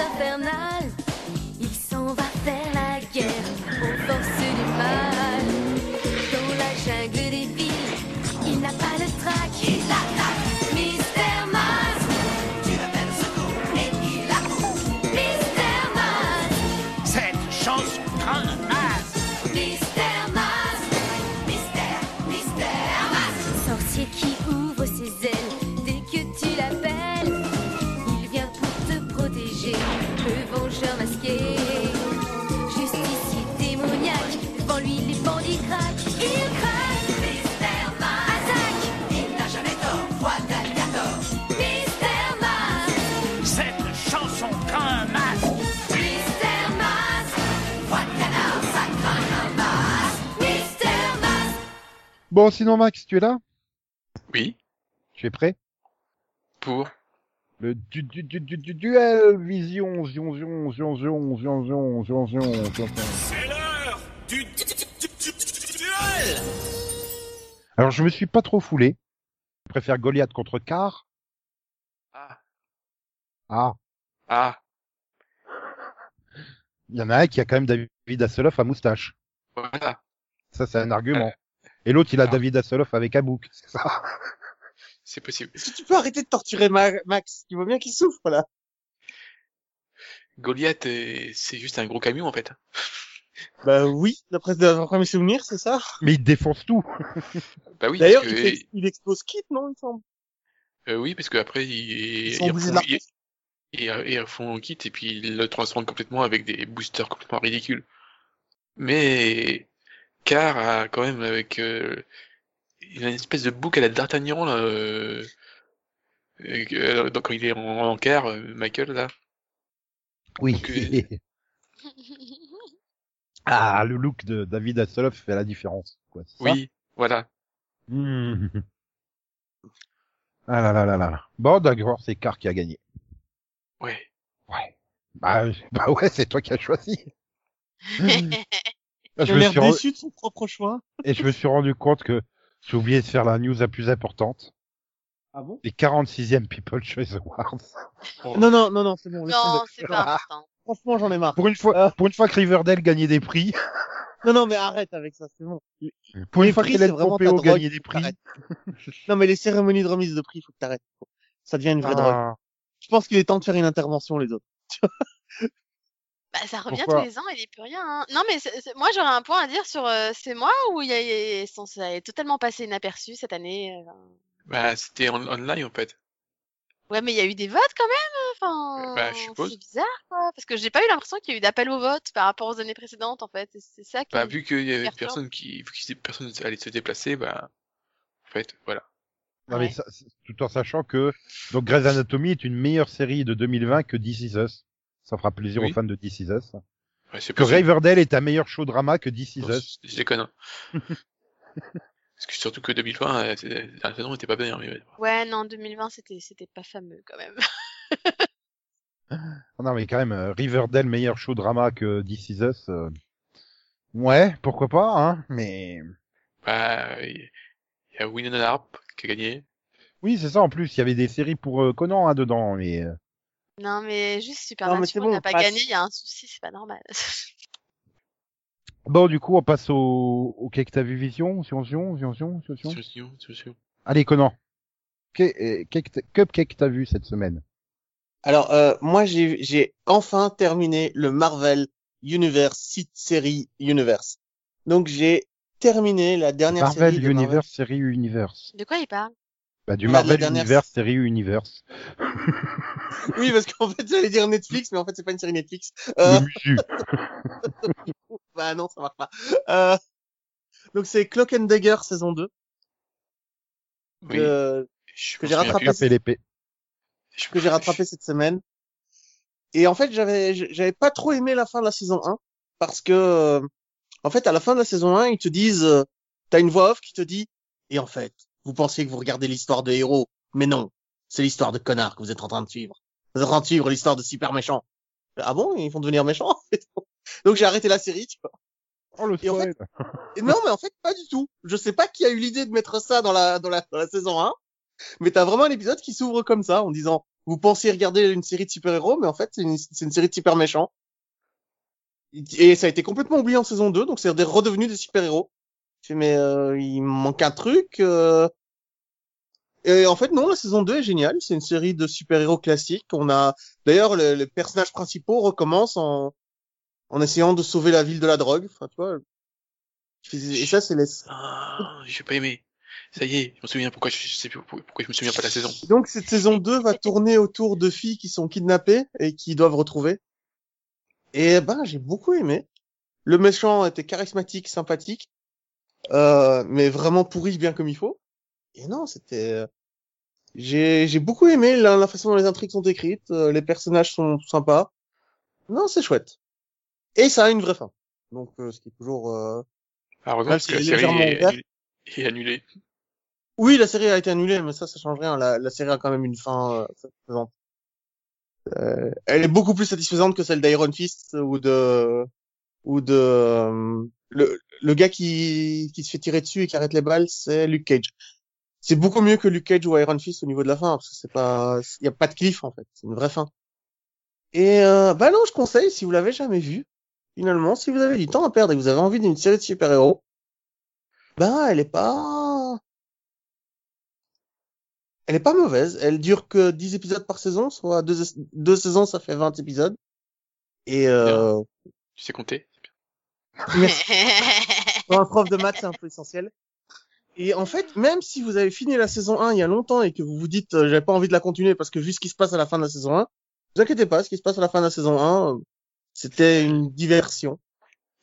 Bon, sinon Max, tu es là? Oui. Tu es prêt? Pour. Le du, du, du, du, du- duel vision, zion, zion, zion, zion, zion, zion, zion, zion, zion, zion. C'est l'heure du duel Alors, je me suis pas trop foulé. Je préfère Goliath contre Car. Ah. Ah, Ah. il y en a un qui a quand même David Hasselhoff à moustache. Voilà. Ça, c'est un argument. Et l'autre, il a Ah. David Hasselhoff avec un bouc. C'est ça. *laughs* C'est possible. Est-ce que tu peux arrêter de torturer Ma- Max Tu vois bien qu'il souffre, là. Goliath, euh, c'est juste un gros camion, en fait. *laughs* Bah oui, d'après mes souvenirs, c'est ça. Mais il défonce tout. *laughs* Bah oui, D'ailleurs, il, que, il explose Kit, non, il me semble. euh, oui, parce qu'après, ils, Ils sont ils de refont, la ils, refont kit et puis ils le transforment complètement avec des boosters complètement ridicules. Mais, Car a quand même avec, euh, il a une espèce de boucle à la D'Artagnan, là, euh, euh, donc quand il est en, en car, euh, Michael, là. Oui. Donc, euh, *laughs* ah, le look de David Hasselhoff fait la différence. Quoi, Oui, voilà. Hmm. Ah là là là là. Bon, d'accord, c'est Car qui a gagné. Ouais. Ouais. Bah, *laughs* bah ouais, c'est toi qui as choisi. *laughs* Je me suis déçu de son propre choix. *laughs* Et je me suis rendu compte que j'ai oublié de faire la news la plus importante. Ah bon? Les 46e People Choice Awards. Non, non, non, non, c'est bon. non, c'est pas important. Franchement, j'en ai marre. Pour une fois, Ah. pour une fois que Riverdale gagnait des prix, Non, non, mais arrête avec ça, c'est bon. pour Les une fois prix, qu'Hélène c'est vraiment ta Pompeo drogue, gagnait des prix. Non, mais les cérémonies de remise de prix, faut que t'arrêtes. Ça devient une vraie drogue. Ah, Je pense qu'il est temps de faire une intervention, les autres. *laughs* Bah, ça revient Pourquoi? tous les ans, il est plus rien. Hein. Non, mais c'est- c'est- moi, j'aurais un point à dire sur euh, c'est moi ou il y a, il y a- ça ça est totalement passé inaperçu cette année. euh. Bah, c'était en, online, en fait. Ouais, mais il y a eu des votes quand même. Enfin, Bah, je suppose. c'est bizarre, quoi. Parce que j'ai pas eu l'impression qu'il y a eu d'appel au vote par rapport aux années précédentes, en fait. Et C'est ça qui. Bah, vu qu'il y avait perturbe. personne qui, vu que personne allait se déplacer, bah, en fait, voilà. non, mais Ouais. ça- c'est- tout en sachant que donc Grey's Anatomy est une meilleure série de 2020 que This Is Us. Ça fera plaisir Oui. aux fans de This Is Us. Ouais, Que possible. Riverdale est un meilleur show drama que This Is Non, Us. c'est- Je déconne. hein. Parce que surtout que 2020, euh, c'est- la saison était pas bien. Mais... Ouais, non, 2020, c'était c'était pas fameux quand même. *laughs* Non, mais quand même, euh, Riverdale meilleur show drama que This Is Us. euh, Ouais, pourquoi pas, hein, mais... Bah, il y a Winona Harp qui a gagné. Oui, c'est ça, en plus, il y avait des séries pour euh, Conan hein, dedans, mais... euh, Non, mais juste Non, mais c'est Supernatural bon, n'a pas passe. gagné, il y a un souci, c'est pas normal. *laughs* Bon, du coup, on passe au, au quai que t'as vu Vision, Vision, Vision, Vision, Vision. Solution, solution. Allez, Conan. Euh, que t'as- Cupcake t'as vu cette semaine? Alors, euh, moi, j'ai enfin terminé le Marvel Universe Site Série Universe. Donc, j'ai terminé la dernière Marvel série de Universe, série Universe. De quoi il parle? Bah, du Bah, Marvel dernière- Universe, série Universe. *laughs* *laughs* Oui, parce qu'en fait, j'allais dire Netflix, mais en fait, c'est pas une série Netflix. Euh, *laughs* bah non, ça marche pas. Euh, donc, c'est Clock and Dagger saison 2. Oui. que- Je que j'ai rattrapé. Je- que j'ai rattrapé cette semaine. Et en fait, j'avais j'avais pas trop aimé la fin de la saison 1 parce que euh, en fait, à la fin de la saison 1, ils te disent euh, t'as une voix off qui te dit et en fait, vous pensiez que vous regardez l'histoire de héros, mais non, c'est l'histoire de connards que vous êtes en train de suivre. Vous êtes en train de suivre l'histoire de super méchants. Ah bon, ils vont devenir méchants *laughs* Donc j'ai arrêté la série, tu vois. Oh, le Et en fait- spoil. Et non, mais en fait, pas du tout. Je sais pas qui a eu l'idée de mettre ça dans la, dans la, dans la saison 1, mais t'as vraiment un épisode qui s'ouvre comme ça, en disant, vous pensiez regarder une série de super-héros, mais en fait, c'est une, c'est une série de super méchants. Et ça a été complètement oublié en saison 2, donc c'est des redevenus des super-héros. Je fais, mais euh, il manque un truc. euh. Et en fait, non, la saison 2 est géniale. C'est une série de super-héros classiques. On a, d'ailleurs, le- les personnages principaux recommencent en, en essayant de sauver la ville de la drogue. Enfin, tu vois. Et ça, c'est les, Ah, j'ai pas aimé. Ça y est, je me souviens pourquoi je, je sais plus pourquoi pourquoi je me souviens pas de la saison. Donc cette saison 2 va tourner autour de filles qui sont kidnappées et qui doivent retrouver. Et ben j'ai beaucoup aimé. Le méchant était charismatique, sympathique, euh, mais vraiment pourri bien comme il faut. Et non, c'était j'ai j'ai beaucoup aimé la, la façon dont les intrigues sont écrites, euh, les personnages sont sympas. Non, c'est chouette. Et ça a une vraie fin. Donc euh, ce qui est toujours euh, Ah, Même que la si série est, annulée- est annulée. Oui, la série a été annulée, mais ça, ça change rien. La, la série a quand même une fin euh, satisfaisante. Euh, elle est beaucoup plus satisfaisante que celle d'Iron Fist ou de ou de euh, le le gars qui qui se fait tirer dessus et qui arrête les balles, c'est Luke Cage. C'est beaucoup mieux que Luke Cage ou Iron Fist au niveau de la fin parce que c'est pas il y a pas de cliff en fait, c'est une vraie fin. Et euh, bah non, je conseille si vous l'avez jamais vu. Finalement, si vous avez du temps à perdre et que vous avez envie d'une série de super-héros, ben elle est pas elle est pas mauvaise. Elle dure que 10 épisodes par saison, soit deux, deux saisons, ça fait 20 épisodes. Et euh, Tu sais compter merci. Pour un prof de maths, c'est un peu essentiel. Et en fait, même si vous avez fini la saison 1 il y a longtemps et que vous vous dites euh, j'avais pas envie de la continuer parce que vu ce qui se passe à la fin de la saison 1, vous inquiétez pas, ce qui se passe à la fin de la saison 1, euh, c'était une diversion.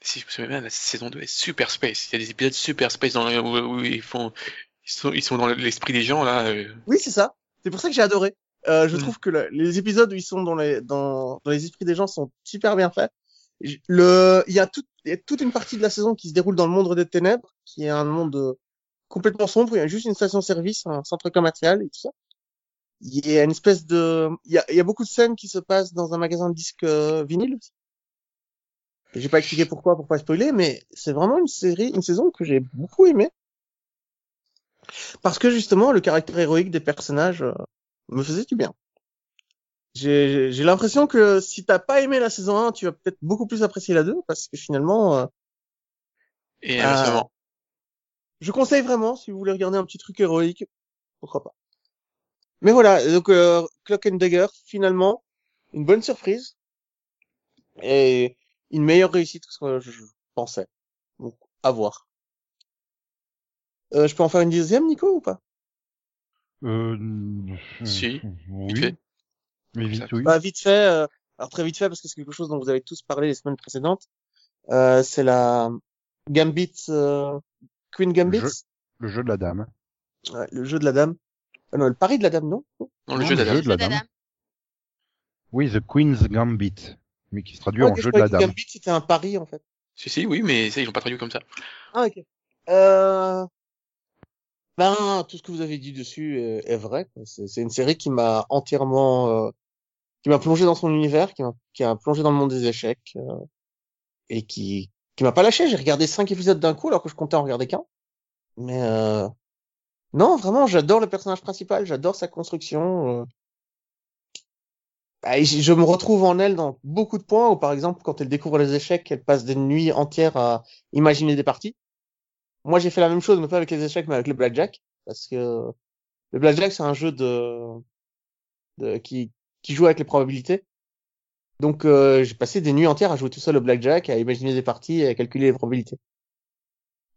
Si je me souviens bien, la saison 2 est super space. Il y a des épisodes super space dans le- où, où ils font, ils sont, ils sont dans l'esprit des gens là. euh. Oui, c'est ça. C'est pour ça que j'ai adoré. Euh, je Mm. trouve que le- les épisodes où ils sont dans les dans, dans les esprits des gens sont super bien faits. Le il y a toute il y a toute une partie de la saison qui se déroule dans le monde des ténèbres, qui est un monde euh, complètement sombre. Il y a juste une station-service, un centre commercial et tout ça. Il y a une espèce de il y a, il y a beaucoup de scènes qui se passent dans un magasin de disques euh, vinyle. J'ai pas expliqué pourquoi pour pas spoiler, mais c'est vraiment une série, une saison que j'ai beaucoup aimée. Parce que justement, le caractère héroïque des personnages euh, me faisait du bien. J'ai l'impression que si t'as pas aimé la saison 1, tu vas peut-être beaucoup plus apprécier la 2, parce que finalement, euh, Et inversement. Je conseille vraiment, si vous voulez regarder un petit truc héroïque, pourquoi pas. Mais voilà, donc euh, Clock and Dagger, finalement, une bonne surprise et une meilleure réussite que ce que je pensais. Donc, à voir. Euh, je peux en faire une deuxième, Nico, ou pas? Euh, Si, oui. vite fait. Mais vite, oui. Bah vite fait, euh, alors très vite fait parce que c'est quelque chose dont vous avez tous parlé les semaines précédentes. Euh, c'est la Gambit, euh, Queen Gambit, Le jeu de la dame. Ouais, le jeu de la dame. Ah non, le pari de la dame, non? Le Non, jeu le jeu de la Dada. dame. Oui, The Queen's Gambit. Mais qui se traduit Ah, en jeu de la dame. Gambit c'était un pari en fait. Si, si, oui, mais ça, ils l'ont pas traduit comme ça. Ah ok. Euh... Ben tout ce que vous avez dit dessus est, est vrai. C'est c'est une série qui m'a entièrement, euh, qui m'a plongé dans son univers, qui m'a qui a plongé dans le monde des échecs euh, et qui qui m'a pas lâché. J'ai regardé cinq épisodes d'un coup alors que je comptais en regarder qu'un. Mais euh... non, vraiment, j'adore le personnage principal, j'adore sa construction. euh. Bah, je me retrouve en elle dans beaucoup de points où, par exemple, quand elle découvre les échecs, elle passe des nuits entières à imaginer des parties. Moi, j'ai fait la même chose, mais pas avec les échecs, mais avec le blackjack, parce que le blackjack, c'est un jeu de, de qui qui joue avec les probabilités. Donc, euh, j'ai passé des nuits entières à jouer tout seul au blackjack, à imaginer des parties à calculer les probabilités.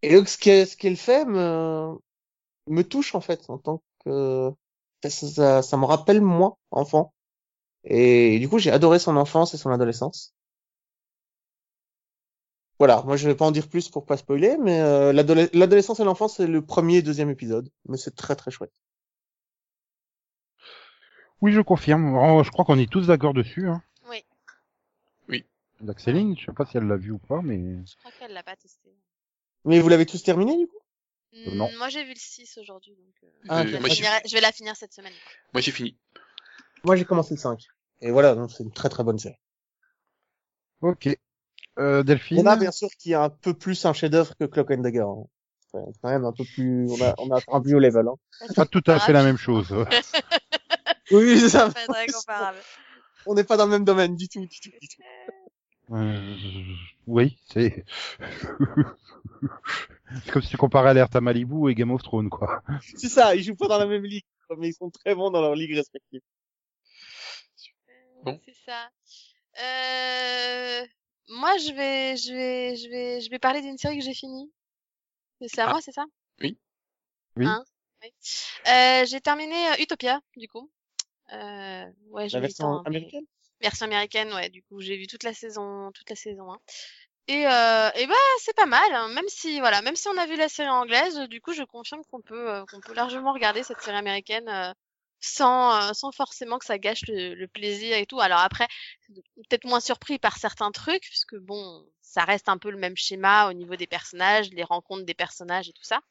Et donc, ce qu'elle ce fait me me touche en fait, en tant que ça, ça, ça me rappelle moi, enfant. Et du coup, j'ai adoré son enfance et son adolescence. Voilà, moi je vais pas en dire plus pour pas spoiler, mais euh, l'adole- l'adolescence et l'enfance c'est le premier et deuxième épisode, mais c'est très très chouette. Oui, je confirme. Je crois qu'on est tous d'accord dessus. Hein. Donc Céline, je sais pas si elle l'a vu ou pas, mais Je crois qu'elle l'a pas testé. Mais vous l'avez tous terminé du coup? Euh, non. Moi, j'ai vu le 6 aujourd'hui, donc euh, Ah, ok. je, la vais la finir cette semaine. moi, j'ai fini. Moi j'ai commencé le 5. Et voilà, donc c'est une très très bonne série. ok. Euh, Delphine? On a bien sûr qui est un peu plus un chef-d'œuvre que Clock and Dagger. hein. C'est quand même un peu plus, on a, on a un plus haut level. Hein. Pas tout à fait la même chose. *laughs* Oui, c'est ça. Pas très comparable. On n'est pas dans le même domaine du tout, du tout, du tout. Euh, oui, c'est. c'est *laughs* comme si tu comparais Alerte à Malibu et Game of Thrones, quoi. C'est ça, ils jouent pas dans la même ligue, mais ils sont très bons dans leur ligue respective. Bon. C'est ça. Euh... Moi, je vais, je vais, je vais, je vais parler d'une série que j'ai finie. C'est à Ah. moi, c'est ça? Oui. Oui. Hein? Oui. Euh, j'ai terminé euh, Utopia, du coup. Euh, ouais, La temps, version mais- américaine? Version américaine, ouais. Du coup, j'ai vu toute la saison, toute la saison 1. Et, euh, et bah, c'est pas mal. hein, Même si, voilà, même si on a vu la série anglaise, du coup, je confirme qu'on peut, euh, qu'on peut largement regarder cette série américaine euh, sans, euh, sans forcément que ça gâche le, le plaisir et tout. Alors après, peut-être moins surpris par certains trucs, puisque bon, ça reste un peu le même schéma au niveau des personnages, les rencontres des personnages et tout ça,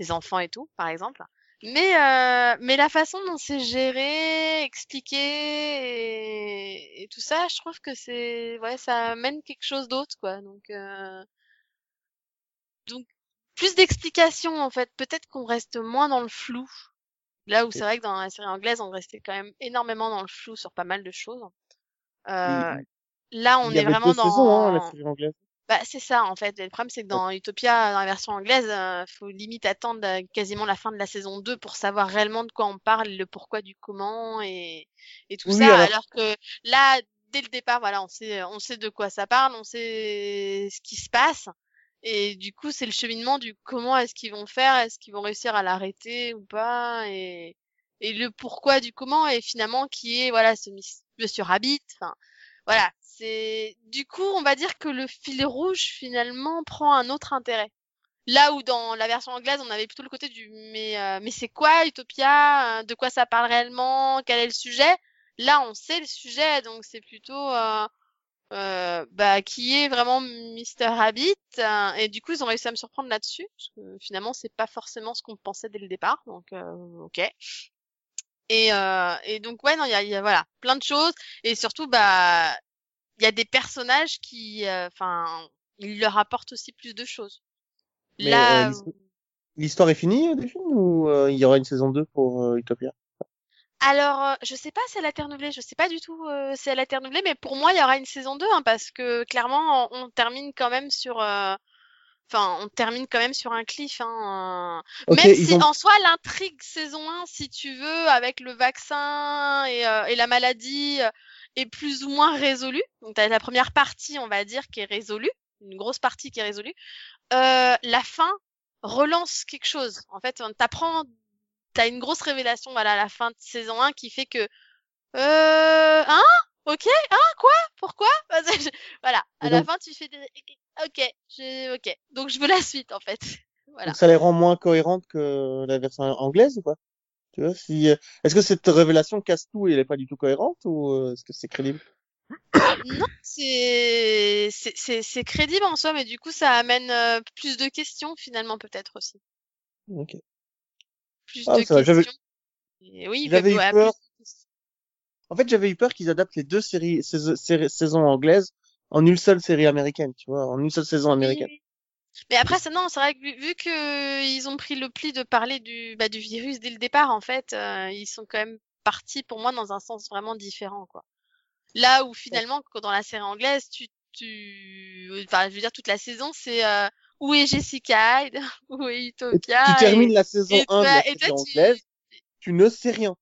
des enfants et tout, par exemple. Mais euh, mais la façon dont c'est géré, expliqué et, et tout ça, je trouve que c'est ouais, ça amène quelque chose d'autre quoi. Donc euh, donc plus d'explications en fait. Peut-être qu'on reste moins dans le flou. Là où c'est vrai que dans la série anglaise, on restait quand même énormément dans le flou sur pas mal de choses. Euh, là, on Il y est vraiment dans hein, la série anglaise. Bah, c'est ça, en fait. Le problème, c'est que dans Utopia, dans la version anglaise, euh, faut limite attendre euh, quasiment la fin de la saison 2 pour savoir réellement de quoi on parle, le pourquoi du comment et, et tout Oui, ça. alors- Alors que là, dès le départ, voilà, on sait, on sait de quoi ça parle, on sait ce qui se passe. Et du coup, c'est le cheminement du comment est-ce qu'ils vont faire, est-ce qu'ils vont réussir à l'arrêter ou pas, et, et le pourquoi du comment, et finalement, qui est, voilà, ce Monsieur Rabbit, enfin, voilà, c'est du coup, on va dire que le fil rouge finalement prend un autre intérêt. Là où dans la version anglaise, on avait plutôt le côté du mais euh, mais c'est quoi Utopia? Euh, De quoi ça parle réellement? Quel est le sujet? Là, on sait le sujet, donc c'est plutôt euh, euh, bah qui est vraiment Mr Rabbit euh, et du coup, ils ont réussi à me surprendre là-dessus parce que finalement, c'est pas forcément ce qu'on pensait dès le départ, donc ok. Et, euh, et donc ouais non il y a, y a voilà plein de choses et surtout bah il y a des personnages qui, euh, enfin, ils leur apportent aussi plus de choses. Mais, Là, euh, l'histo- L'histoire est finie euh, du film ou euh, il y aura une saison 2 pour euh, Utopia? Alors, euh, je sais pas si elle a été renouvelée, je sais pas du tout euh, si elle a été renouvelée, mais pour moi, il y aura une saison 2, hein, parce que clairement, on, on termine quand même sur, euh, enfin, on termine quand même sur un cliff. Hein, euh. Même si ont- en soi, l'intrigue saison 1, si tu veux, avec le vaccin et, euh, et la maladie, euh, est plus ou moins résolue. Donc, t'as la première partie, on va dire, qui est résolue, une grosse partie qui est résolue. Euh, la fin relance quelque chose. En fait, on t'apprend, t'as une grosse révélation, voilà, à la fin de saison 1 qui fait que, euh, hein? Ok, hein, quoi? Pourquoi? *laughs* Voilà. À la fin, tu fais des, ok, j'ai, ok. Donc, je veux la suite, en fait. *laughs* Voilà. Donc ça les rend moins cohérentes que la version anglaise ou pas? Tu vois, si euh, est-ce que cette révélation casse tout et elle est pas du tout cohérente ou euh, est-ce que c'est crédible? *coughs* Non, c'est, c'est, crédible en soi, mais du coup, ça amène euh, plus de questions, finalement, peut-être aussi. Ok. Plus Ah, de ça questions. Et oui, J'avais eu peur. plus. En fait, j'avais eu peur qu'ils adaptent les deux séries sais- séries- saisons anglaises en une seule série américaine, tu vois, en une seule saison américaine. Oui. Mais après, c'est non, c'est vrai que vu, vu que ils ont pris le pli de parler du, bah, du virus dès le départ, en fait, euh, ils sont quand même partis pour moi dans un sens vraiment différent, quoi. Là où finalement, quand dans la série anglaise, tu, tu, enfin, je veux dire, toute la saison, c'est euh, où est Jessica Hyde, *laughs* où est Utopia? tu termines et- la saison et 1 de la et série tu- anglaise, tu ne sais rien.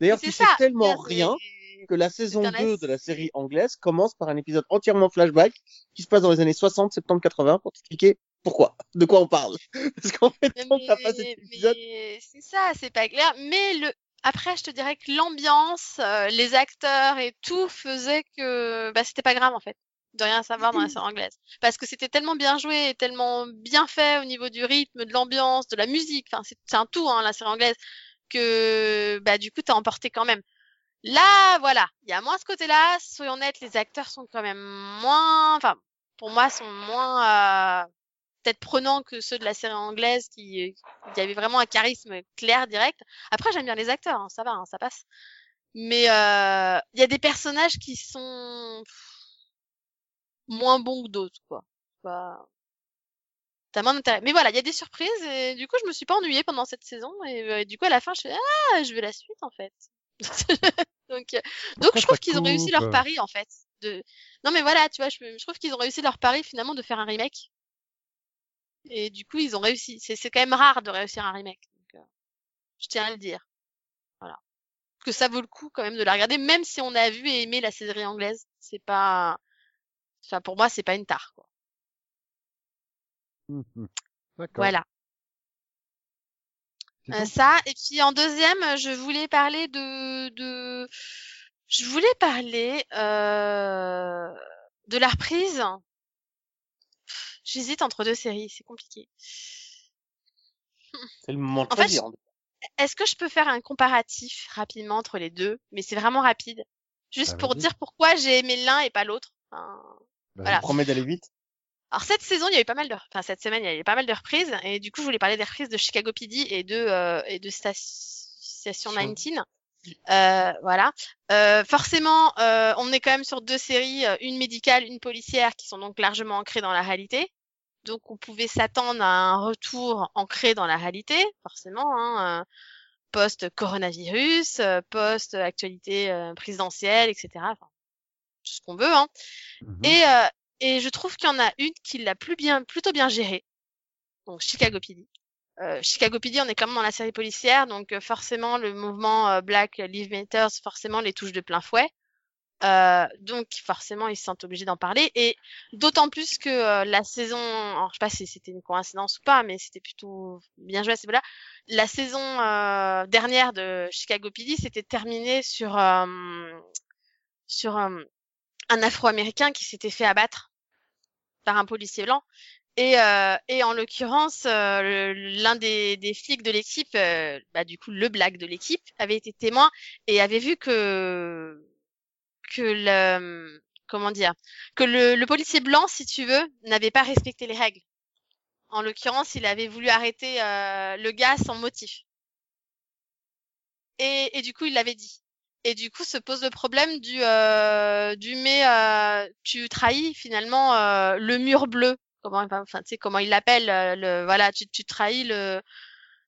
D'ailleurs, tu sais ça. tellement rien que la saison un 2 de la série anglaise commence par un épisode entièrement flashback qui se passe dans les années 60, 70, 80 pour t'expliquer pourquoi, de quoi on parle. *laughs* Parce qu'en fait, Mais, que t'as pas cet épisode, c'est ça, c'est pas clair. Mais le, après, je te dirais que l'ambiance, euh, les acteurs et tout faisait que, bah, c'était pas grave en fait, de rien savoir dans la série anglaise, parce que c'était tellement bien joué et tellement bien fait au niveau du rythme, de l'ambiance, de la musique. Enfin, c'est c'est un tout, hein, la série anglaise, que, bah, du coup, t'as emporté quand même. Là, voilà, il y a moins ce côté-là. Soyons honnêtes, les acteurs sont quand même moins, enfin, pour moi, sont moins euh, peut-être prenants que ceux de la série anglaise qui, qui avait vraiment un charisme clair, direct. Après, j'aime bien les acteurs, hein, ça va, hein, ça passe. Mais euh, il y a des personnages qui sont moins bons que d'autres, quoi. T'as moins d'intérêt. Mais voilà, il y a des surprises et du coup, je me suis pas ennuyée pendant cette saison et, euh, du coup, à la fin, je fais ah, je veux la suite en fait. *laughs* donc, euh, donc je trouve qu'ils ont réussi leur pari en fait. De... Non mais voilà, tu vois, je, je trouve qu'ils ont réussi leur pari finalement de faire un remake. Et du coup, ils ont réussi. C'est quand même rare de réussir un remake. Donc, euh, je tiens à le dire. Voilà. Que ça vaut le coup quand même de la regarder, même si on a vu et aimé la série anglaise. C'est pas, enfin pour moi, c'est pas une tare quoi. D'accord. Voilà. Euh, ça, et puis en deuxième, je voulais parler de, de, je voulais parler euh, de la reprise. J'hésite entre deux séries, c'est compliqué. *laughs* C'est le moment de En fait. Est-ce que je peux faire un comparatif rapidement entre les deux? Mais c'est vraiment rapide, juste Bah, pour dire pourquoi j'ai aimé l'un et pas l'autre. Enfin, Bah, voilà. Promets d'aller vite. Alors cette saison, il y a eu pas mal de, enfin cette semaine, il y a eu pas mal de reprises et du coup, je voulais parler des reprises de Chicago PD et de euh, et de Sta- Station Sur- 19. Euh, voilà. Euh, forcément, euh, on est quand même sur deux séries, euh, une médicale, une policière, qui sont donc largement ancrées dans la réalité. Donc, on pouvait s'attendre à un retour ancré dans la réalité, forcément, hein, euh, post-coronavirus, post-actualité présidentielle, etc. Enfin, tout ce qu'on veut. Hein. mhm. Et, euh, et je trouve qu'il y en a une qui l'a plus bien, plutôt bien gérée. Donc Chicago PD. Euh, Chicago PD, on est quand même dans la série policière, donc euh, forcément le mouvement euh, Black Lives Matter, forcément les touche de plein fouet. Euh, donc forcément ils se sentent obligés d'en parler et d'autant plus que la saison, alors je sais pas si c'était une coïncidence ou pas, mais c'était plutôt bien joué à ce niveau-là. La saison dernière de Chicago PD s'était terminée sur sur un Afro-Américain qui s'était fait abattre par un policier blanc. Et, euh, et en l'occurrence, euh, l'un des, des flics de l'équipe, euh, bah, du coup le black de l'équipe, avait été témoin et avait vu que que le comment dire que le, le policier blanc, si tu veux, n'avait pas respecté les règles. En l'occurrence, il avait voulu arrêter le gars sans motif. Et, et du coup, il l'avait dit. Et du coup, se pose le problème du euh, du mais euh, tu trahis finalement euh, le mur bleu. Comment enfin tu sais comment il l'appelle euh, le voilà tu tu trahis le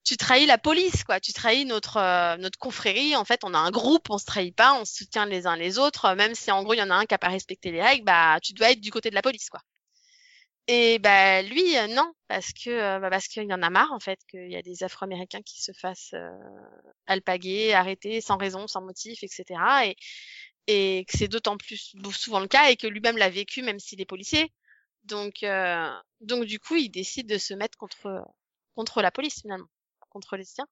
tu trahis la police quoi. Tu trahis notre euh, notre confrérie. En fait, on a un groupe, on se trahit pas, on se soutient les uns les autres. Même si en gros il y en a un qui a pas respecté les règles, bah tu dois être du côté de la police quoi. Et bah lui euh, non parce que euh, bah, parce qu'il y en a marre en fait qu'il y a des Afro-Américains qui se fassent euh, alpaguer, arrêter sans raison, sans motif, etc. Et et que c'est d'autant plus souvent le cas et que lui-même l'a vécu même s'il est policier. Donc euh, donc du coup il décide de se mettre contre contre la police finalement, contre les siens.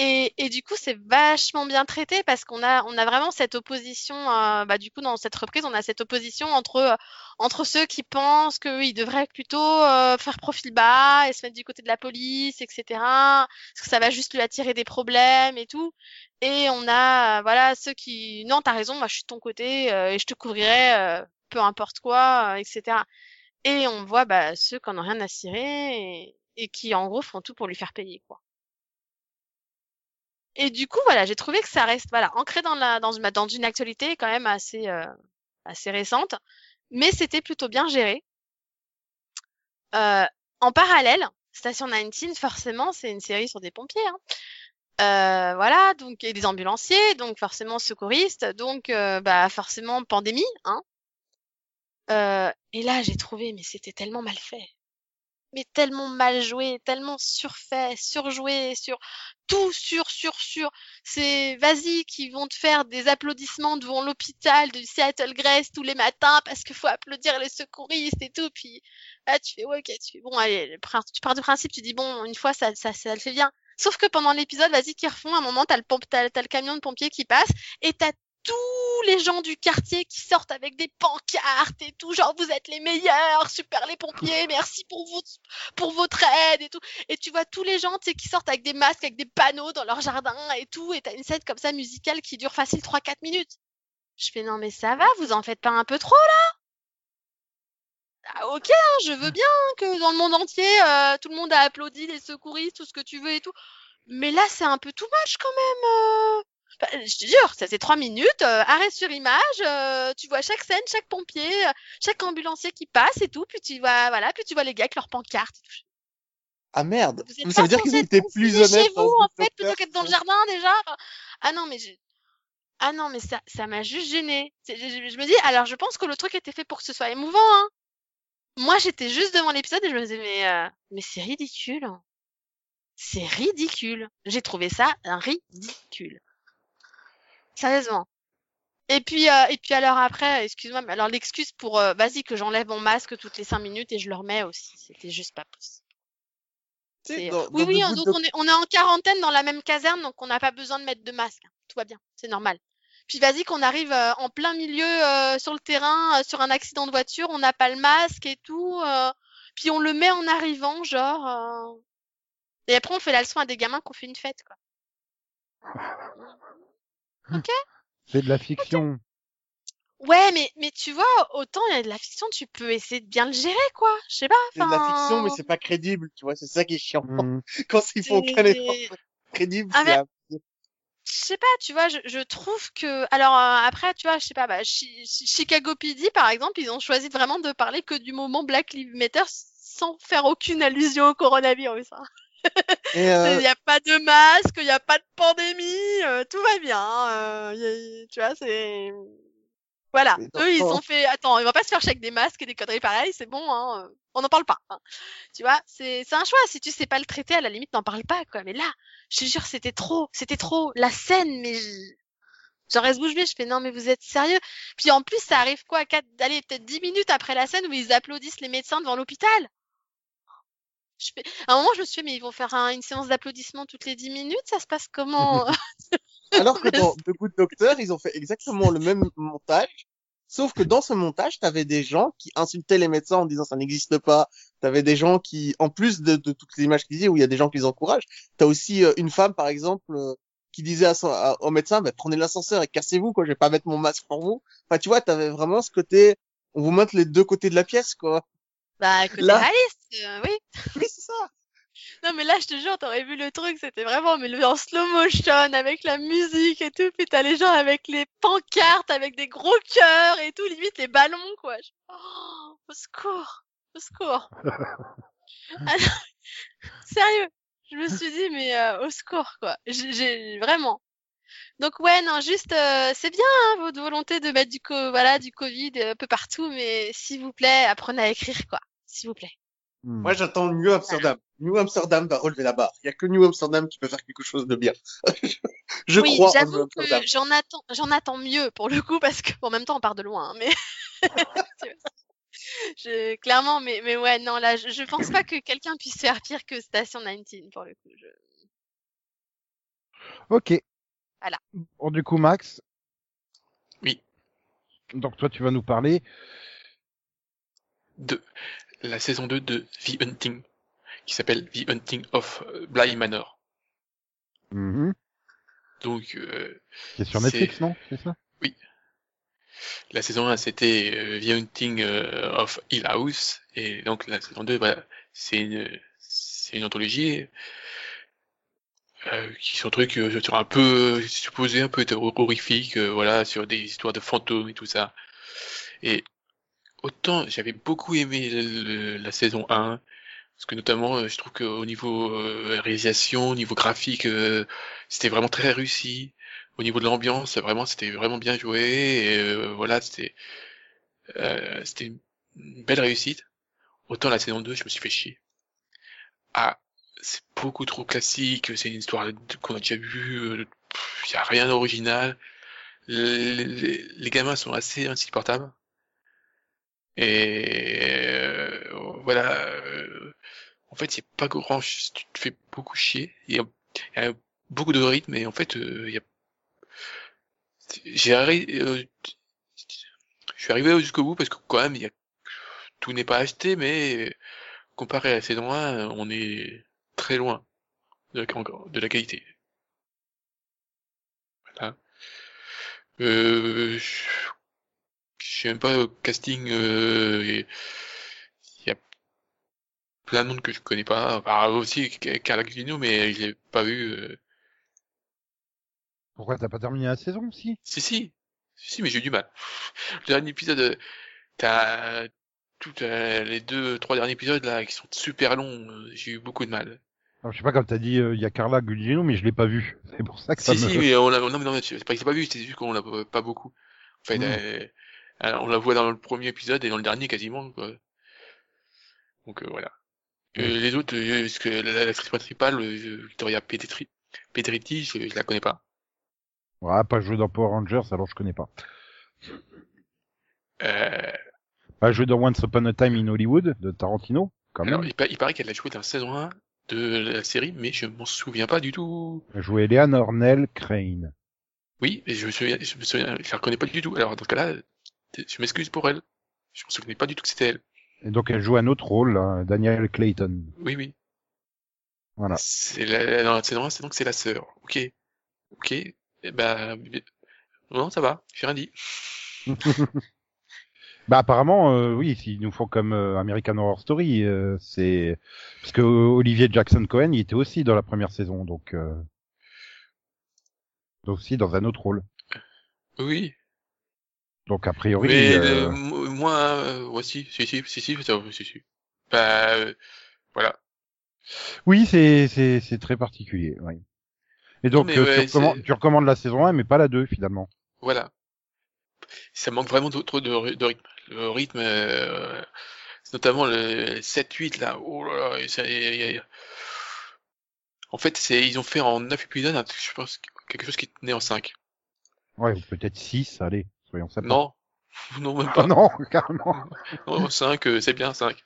Et, du coup, c'est vachement bien traité parce qu'on a, on a vraiment cette opposition. euh, bah, du coup, dans cette reprise, on a cette opposition entre euh, ceux qui pensent qu'ils devraient plutôt euh, faire profil bas et se mettre du côté de la police, etc. Parce que ça va juste lui attirer des problèmes et tout. Et on a, euh, voilà, ceux qui, non, t'as raison, moi je suis de ton côté euh, et je te couvrirai, peu importe quoi, etc. Et on voit bah, ceux qui en ont rien à cirer et, et qui en gros font tout pour lui faire payer, quoi. Et du coup, voilà, j'ai trouvé que ça reste voilà ancré dans la dans une dans une actualité quand même assez euh, assez récente, mais c'était plutôt bien géré. Euh, en parallèle, Station 19, forcément, c'est une série sur des pompiers. Hein. Euh, voilà, donc et des ambulanciers, donc forcément secouristes, donc euh, bah forcément pandémie, hein. Euh, et là, j'ai trouvé, mais c'était tellement mal fait mais tellement mal joué, tellement surfait, surjoué, sur tout sur sur sur. C'est vas-y qui vont te faire des applaudissements devant l'hôpital de Seattle Grace tous les matins parce qu'il faut applaudir les secouristes et tout. Puis là tu fais ouais ok tu fais bon allez tu pars du principe tu dis bon une fois ça ça ça le fait bien. Sauf que pendant l'épisode vas-y qui refont à un moment t'as le le camion de pompiers qui passe et t'as tous les gens du quartier qui sortent avec des pancartes et tout, genre vous êtes les meilleurs, super les pompiers, *laughs* merci pour votre pour votre aide et tout. Et tu vois tous les gens, qui sortent avec des masques, avec des panneaux dans leur jardin et tout, et t'as une scène comme ça musicale qui dure facile 3-4 minutes. Je fais non mais ça va, vous en faites pas un peu trop là? Ah, ok, hein, je veux bien que dans le monde entier, euh, tout le monde a applaudi les secouristes, tout ce que tu veux et tout. Mais là, c'est un peu too much quand même. euh. Enfin, je te jure, ça c'est trois minutes, euh, arrêt sur image, euh, tu vois chaque scène, chaque pompier, euh, chaque ambulancier qui passe et tout, puis tu vois, voilà, puis tu vois les gars avec leurs pancartes. et tout. Ah merde. Mais ça veut dire qu'ils étaient plus honnêtes. chez vous, en fait, plutôt qu'être dans le jardin déjà. Ah non, mais je... ah non, mais ça, ça m'a juste gêné. Je, je- je me dis, alors je pense que le truc était fait pour que ce soit émouvant. Hein. Moi, j'étais juste devant l'épisode et je me disais, mais, euh, mais c'est ridicule. C'est ridicule. J'ai trouvé ça ridicule. Sérieusement. Et puis, euh, et puis alors après, excuse-moi, mais alors l'excuse pour, euh, vas-y que j'enlève mon masque toutes les cinq minutes et je le remets aussi. C'était juste pas possible. C'est- dans- Oui, dans oui, hein, donc on est, on est en quarantaine dans la même caserne, donc on n'a pas besoin de mettre de masque. hein. Tout va bien, c'est normal. Puis vas-y qu'on arrive euh, en plein milieu euh, sur le terrain, euh, sur un accident de voiture, on n'a pas le masque et tout. euh, puis on le met en arrivant, genre. euh, Et après on fait la leçon à des gamins qu'on fait une fête, quoi. *laughs* C'est de la fiction. Ouais, mais mais tu vois, autant il y a de la fiction, tu peux essayer de bien le gérer, quoi. Je sais pas. C'est de la fiction, mais c'est pas crédible, tu vois, c'est ça qui est chiant. Hmm. *laughs* Quand ils font aucun c'est- effort crédible, Ah, c'est mais- je sais pas, tu vois, je, je trouve que alors euh, après, tu vois, je sais pas, bah, Chi- Chi- Chicago PD par exemple, ils ont choisi vraiment de parler que du moment Black Lives Matter sans faire aucune allusion au coronavirus. hein. Et, Il euh, n'y a pas de masque, il n'y a pas de pandémie, euh, tout va bien. euh, y tu vois, c'est voilà. Eux, ils ont fait. Attends, ils vont pas se faire chèque des masques et des conneries pareilles, c'est bon. Hein, euh, on n'en parle pas. hein. Tu vois, c'est c'est un choix. Si tu sais pas le traiter, à la limite, n'en parle pas. Quoi. Mais là, je te jure, c'était trop, c'était trop. La scène, mais je... j'en reste bouche bée. Je fais non, mais vous êtes sérieux? Puis en plus, ça arrive quoi quatre, allez, peut-être dix minutes après la scène où ils applaudissent les médecins devant l'hôpital. Je fais... À un moment, je me suis mais ils vont faire un- une séance d'applaudissements toutes les dix minutes. Ça se passe comment? *laughs* *laughs* Alors que dans The Good Doctor, ils ont fait exactement le même montage, sauf que dans ce montage, t'avais des gens qui insultaient les médecins en disant ça n'existe pas. T'avais des gens qui, en plus de, de toutes les images qu'ils disaient, où il y a des gens qui les encouragent, t'as aussi euh, une femme, par exemple, euh, qui disait à son, à- au médecin, bah, prenez l'ascenseur et cassez-vous, quoi, je vais pas mettre mon masque pour vous. Enfin, tu vois, t'avais vraiment ce côté, on vous montre les deux côtés de la pièce, quoi. Bah, côté Là- réaliste, euh, oui. *laughs* Oui, c'est ça. Non, mais là, je te jure, t'aurais vu le truc, c'était vraiment, mais le en slow motion, avec la musique et tout, puis t'as les gens avec les pancartes, avec des gros cœurs et tout, limite les ballons, quoi. Je- Oh, au secours, au secours. *laughs* Ah *laughs* sérieux, je me suis dit, mais euh, au secours, quoi. J'ai- J'ai vraiment. Donc ouais, non, juste, euh, c'est bien hein, votre volonté de mettre du co voilà du Covid un peu partout, mais s'il vous plaît, apprenez à écrire, quoi. S'il vous plaît. Hmm. Moi, j'attends New Amsterdam. New Amsterdam va relever la barre. Il y a que New Amsterdam qui peut faire quelque chose de bien. *laughs* je oui, crois en New j'avoue Amsterdam. que j'en attends, j'en attends mieux pour le coup parce que en même temps on part de loin, hein, mais *laughs* je, clairement, mais mais ouais, non là, je, je pense pas que quelqu'un puisse faire pire que Station 19 pour le coup. Je... Ok. Voilà. Bon, du coup, Max. Oui. Donc toi, tu vas nous parler. de la saison 2 de The Hunting, qui s'appelle The Hunting of Bly Manor. Mhm. Donc, euh, Qui est sur Netflix, non? C'est ça? La saison 1, c'était euh, The Hunting euh, of Hill House, et donc la saison 2, voilà, c'est une, c'est une anthologie euh, qui sont trucs euh, sur un peu supposé un peu horrifique, euh, voilà, sur des histoires de fantômes et tout ça. Et autant j'avais beaucoup aimé la saison 1, parce que notamment euh, je trouve qu'au niveau euh, réalisation, au niveau graphique, euh, c'était vraiment très réussi. Au niveau de l'ambiance, vraiment c'était vraiment bien joué et voilà, c'était c'était une belle réussite. Autant la saison 2, je me suis fait chier. Ah, c'est beaucoup trop classique, c'est une histoire qu'on a déjà vue, il y a rien d'original. Les gamins sont assez insupportables. Et euh, voilà, euh, en fait, a pas grand, tu te fais beaucoup chier. Il y a, beaucoup de rythme et en fait, euh, il y a, j'ai arri- euh, je suis arrivé jusqu'au bout parce que quand même, il y a, tout n'est pas acheté, mais comparé à la saison 1, on est très loin de la, qualité. Voilà. Euh, sais même pas au casting, euh, il y a plein de monde que je connais pas. Enfin, aussi Carla Gugino, mais je l'ai pas vu. euh. Pourquoi t'as pas terminé la saison, si? Si, si, si, si, mais j'ai eu du mal. Le dernier épisode, euh, t'as toutes les deux, trois derniers épisodes là qui sont super longs. euh, J'ai eu beaucoup de mal. Alors, Je sais pas, comme t'as dit, euh, il y a Carla Gugino, mais je l'ai pas vu. *laughs* C'est pour ça que ça Si, me... si, mais on l'a, non, mais non, c'est pas s'est pas vu, c'est juste qu'on l'a pas- beaucoup. En fait, Mm. euh, alors, on la voit dans le premier épisode et dans le dernier quasiment, quoi. Donc, euh, voilà. Euh, les autres, euh, parce que la- l'actrice principale, euh, Victoria Pedretti, Pedretti, je, je la connais pas. Ouais, pas joué dans Power Rangers, alors je connais pas. Euh, Pas joué dans Once Upon a Time in Hollywood, de Tarantino, quand alors, même. il, pa- il paraît qu'elle a joué dans la saison 1 de la série, mais je m'en souviens pas du tout. Elle jouait Eleanor Nell Crane. Oui, mais je me souviens, je me souviens, je la reconnais pas du tout. Alors dans ce cas-là, je m'excuse pour elle. Je me souvenais pas du tout que c'était elle. Et donc elle joue un autre rôle, là, Daniel Clayton. Oui, oui. Voilà. C'est la, dans la saison 1, c'est donc c'est la sœur. Ok. Ok. Eh ben, non, ça va. J'ai rien dit. *laughs* Bah apparemment, euh, oui, s'ils nous font comme euh, American Horror Story, euh, c'est parce que Olivier Jackson Cohen, il était aussi dans la première saison, donc euh... donc aussi dans un autre rôle. Oui. Donc a priori, Mais euh, euh, mo- moi, euh, ouais, si, si, si, si, si, si, si. Bah, euh, voilà. oui, c'est c'est c'est très particulier. Oui. Et donc euh, ouais, tu, recommandes, c'est- tu recommandes la saison 1, mais pas la 2 finalement. Voilà. Ça manque vraiment trop de, ry- de rythme. Le rythme, euh, notamment le 7-8 là. Oh là là, ça- En fait, c'est ils ont fait en 9 épisodes, je pense quelque chose qui tenait en 5. Ouais, ou peut-être 6, allez, soyons sympas. Non, *laughs* non même Ah pas. non, *laughs* carrément. Non, 5, euh, c'est bien 5.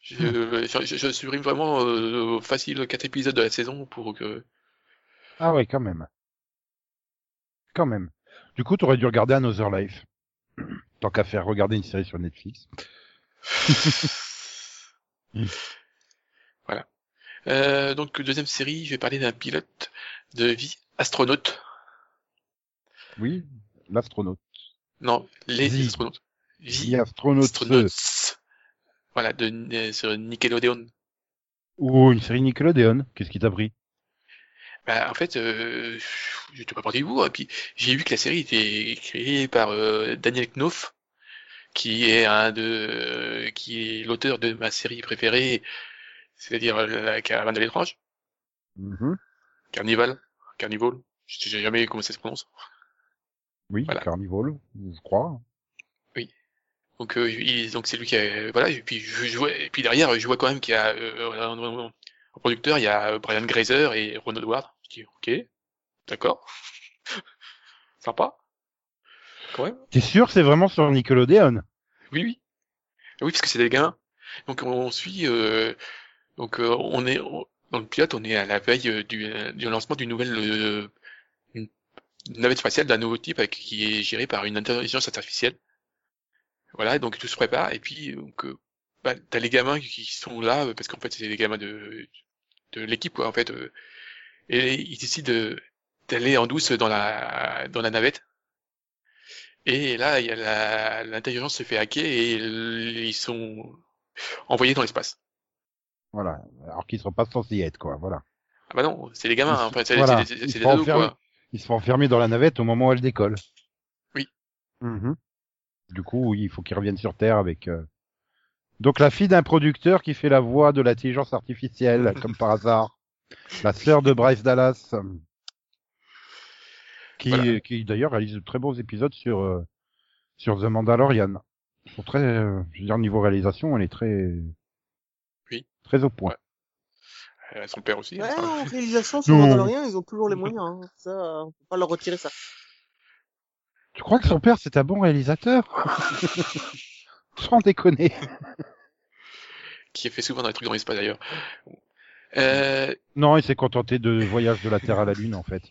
Je, je, je supprime vraiment euh, facile 4 épisodes de la saison pour que. Ah ouais, quand même. Quand même. Du coup, t'aurais dû regarder Another Life. *clears throat* Tant qu'à faire regarder une série sur Netflix. *laughs* Euh, donc deuxième série, je vais parler d'un pilote de vie astronaute. Oui, l'astronaute. Non, les astronautes. The Astronaut. astronautes. Voilà, de euh, sur Nickelodeon. Ou une série Nickelodeon. Qu'est-ce qui t'a pris? Bah, en fait, euh, j'étais pas parti du bout, et puis j'ai vu que la série était créée par euh, Daniel Knopf, qui est un de, qui est l'auteur de ma série préférée, c'est-à-dire euh, la Caravane de l'étrange, Mhm. Carnival, Carnival, je sais jamais comment ça se prononce. Oui, Voilà. Carnival, je crois. Donc, euh, il- donc c'est lui qui a, voilà, et puis je, je vois, et puis derrière, je vois quand même qu'il y a, euh, en, producteur, il y a euh, Brian Grazer et Ron Howard. Je dis, ok, d'accord, *laughs* sympa, quand même. T'es sûr, c'est vraiment sur Nickelodeon? Oui, oui. Oui, parce que c'est des gamins. Donc on suit. Euh, donc euh, on est on- dans le pilote, on est à la veille euh, du, euh, du lancement d'une nouvelle euh, une navette spatiale d'un nouveau type avec- qui est gérée par une intelligence artificielle. Voilà, donc tout se prépare et puis donc euh, bah, t'as les gamins qui sont là euh, parce qu'en fait c'est les gamins de de l'équipe quoi en fait euh, et ils décident de- d'aller en douce dans la dans la navette et là, il y a la- l'intelligence se fait hacker et ils sont envoyés dans l'espace. Voilà. Alors qu'ils sont pas censés y être, quoi. Voilà. Ah bah non, c'est les gamins, hein. Enfin, c'est voilà. des ados, quoi. Ils se font enfermer dans la navette au moment où elle décolle. Oui. Mhm. Du coup, oui, il faut qu'ils reviennent sur Terre avec. euh, Donc la fille d'un producteur qui fait la voix de l'intelligence artificielle, *laughs* comme par hasard, la sœur de Bryce Dallas, euh, qui, Voilà. qui d'ailleurs réalise de très beaux épisodes sur euh, sur The Mandalorian. Ils sont très, euh, je veux dire niveau réalisation, elle est très Oui. très au point. Euh, son père aussi. Ouais, hein. en *laughs* réalisation, sur. Mandalorian, ils ont toujours les moyens. Hein. Ça, on peut pas leur retirer ça. Tu crois que son père c'est un bon réalisateur? *laughs* Sans déconner. Qui a fait souvent dans les trucs dans l'espace d'ailleurs. Euh, Non, il s'est contenté de voyage de la Terre à la Lune en fait.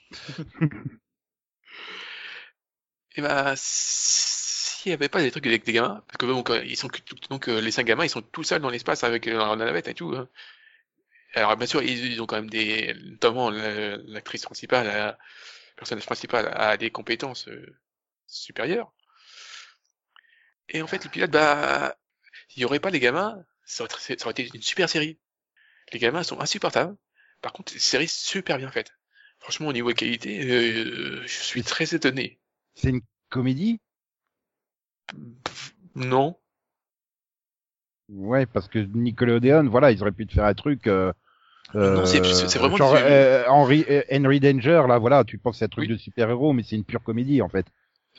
et bah, s'il y avait pas des trucs avec des gamins, parce que donc, ils sont donc euh, les cinq gamins, ils sont tout seuls dans l'espace avec dans la navette et tout. hein. Alors bien sûr, ils, ils ont quand même des, notamment la- l'actrice principale, la le personnage principal a des compétences euh, supérieures. Et en fait, le pilote, bah, s'il y aurait pas les gamins, ça aurait, ça aurait été une super série. Les gamins sont insupportables. Par contre, c'est une série super bien faite. Franchement, au niveau qualité, euh, je suis très étonné. C'est une comédie? Non. Ouais, parce que Nickelodeon, voilà, ils auraient pu te faire un truc. Euh, Non, c'est- vraiment genre euh, Henry, euh, Henry Danger, là, voilà, tu penses c'est un truc Oui. de super-héros, mais c'est une pure comédie en fait.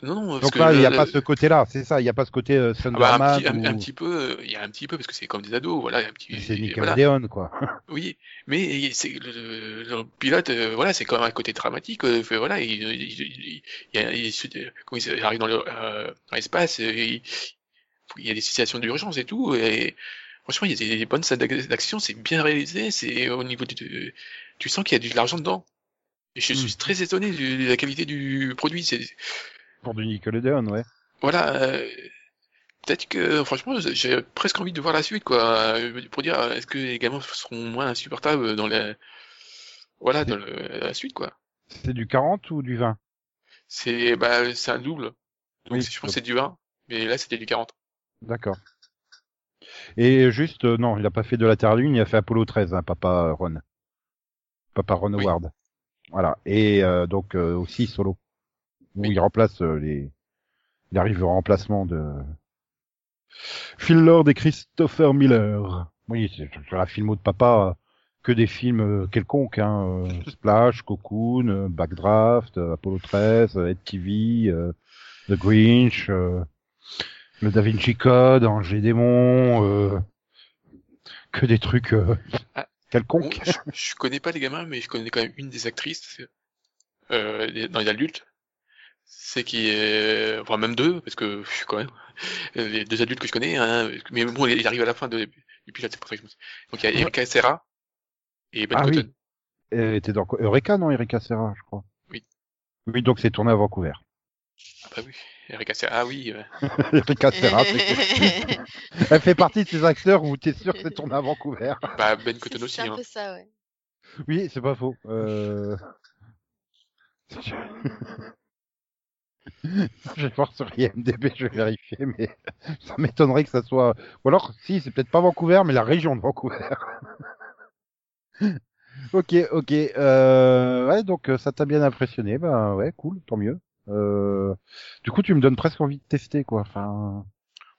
Non, non, Donc là, il n'y a le- pas ce côté-là, c'est ça, il n'y a pas ce côté euh, Ah bah, un, petit, un, ou- un petit peu, euh, il y a un petit peu parce que c'est comme des ados, voilà, un petit, c'est voilà. Nickelodeon, quoi. *laughs* Oui, mais c'est le, le- le pilote, euh, voilà, c'est quand même un côté dramatique. euh, voilà, il, il, il, il, quand il arrive dans le- euh, l'espace, euh, il, il y a des situations d'urgence et tout, et Franchement, il y a des bonnes scènes d'ac- d'action, c'est bien réalisé, c'est au niveau du, tu sens qu'il y a de l'argent dedans. Et je suis Mm. très étonné de la qualité du produit. C'est Pour du Nickelodeon, ouais. voilà, euh, peut-être que franchement, j'ai presque envie de voir la suite, quoi, euh, pour dire est-ce que les gamins seront moins insupportables dans la, voilà, dans le- la suite, quoi. C'est du 40 ou du 20 C'est bah c'est un double, donc Oui, c'est- je pense que c'est du 20, mais là c'était du 40. D'accord. Et juste, euh, non, il a pas fait de la Terre Lune, il a fait Apollo 13, hein, papa Ron. Papa Ron Oui. Howard. Voilà. Et euh, donc euh, aussi solo. Où Oui. il remplace euh, les. Il arrive au remplacement de Phil Lord et Christopher Miller. Oui, c'est la filmo de papa, que des films euh, quelconques, hein, Splash, Cocoon, Backdraft, Apollo 13, euh, Ed TV, The Grinch, euh, le Da Vinci Code, Angers Démon, euh, que des trucs euh, Ah, Bon, quelconques. je, je connais pas les gamins, mais je connais quand même une des actrices euh, dans les adultes. C'est qui est, enfin même deux, parce que je suis quand même euh, les deux adultes que je connais. Hein, mais bon, il arrive à la fin de, du pilote, c'est pour ça que je me Donc il y a Erika Serra et Ben Ah oui. Cotton. Et t'es dans Eureka, non? Erika Serra, je crois. Oui. Oui, donc c'est tourné à Vancouver. Ah bah oui, Erika Serra. Ah oui. *laughs* Erika Serra, c'est- *laughs* elle fait partie de ces acteurs où t'es sûr que c'est tourné à Vancouver. bah Ben Cotton aussi. c'est un Hein. peu ça, ouais. Oui, c'est pas faux. Euh... *laughs* je vais voir sur IMDB, je vais vérifier, mais ça m'étonnerait que ça soit. Ou alors, si, c'est peut-être pas Vancouver, mais la région de Vancouver. ok, ok. Euh... Ouais, donc euh, ça t'a bien impressionné. Ben ouais, cool, tant mieux. Euh... Du coup, tu me donnes presque envie de tester, quoi. Enfin.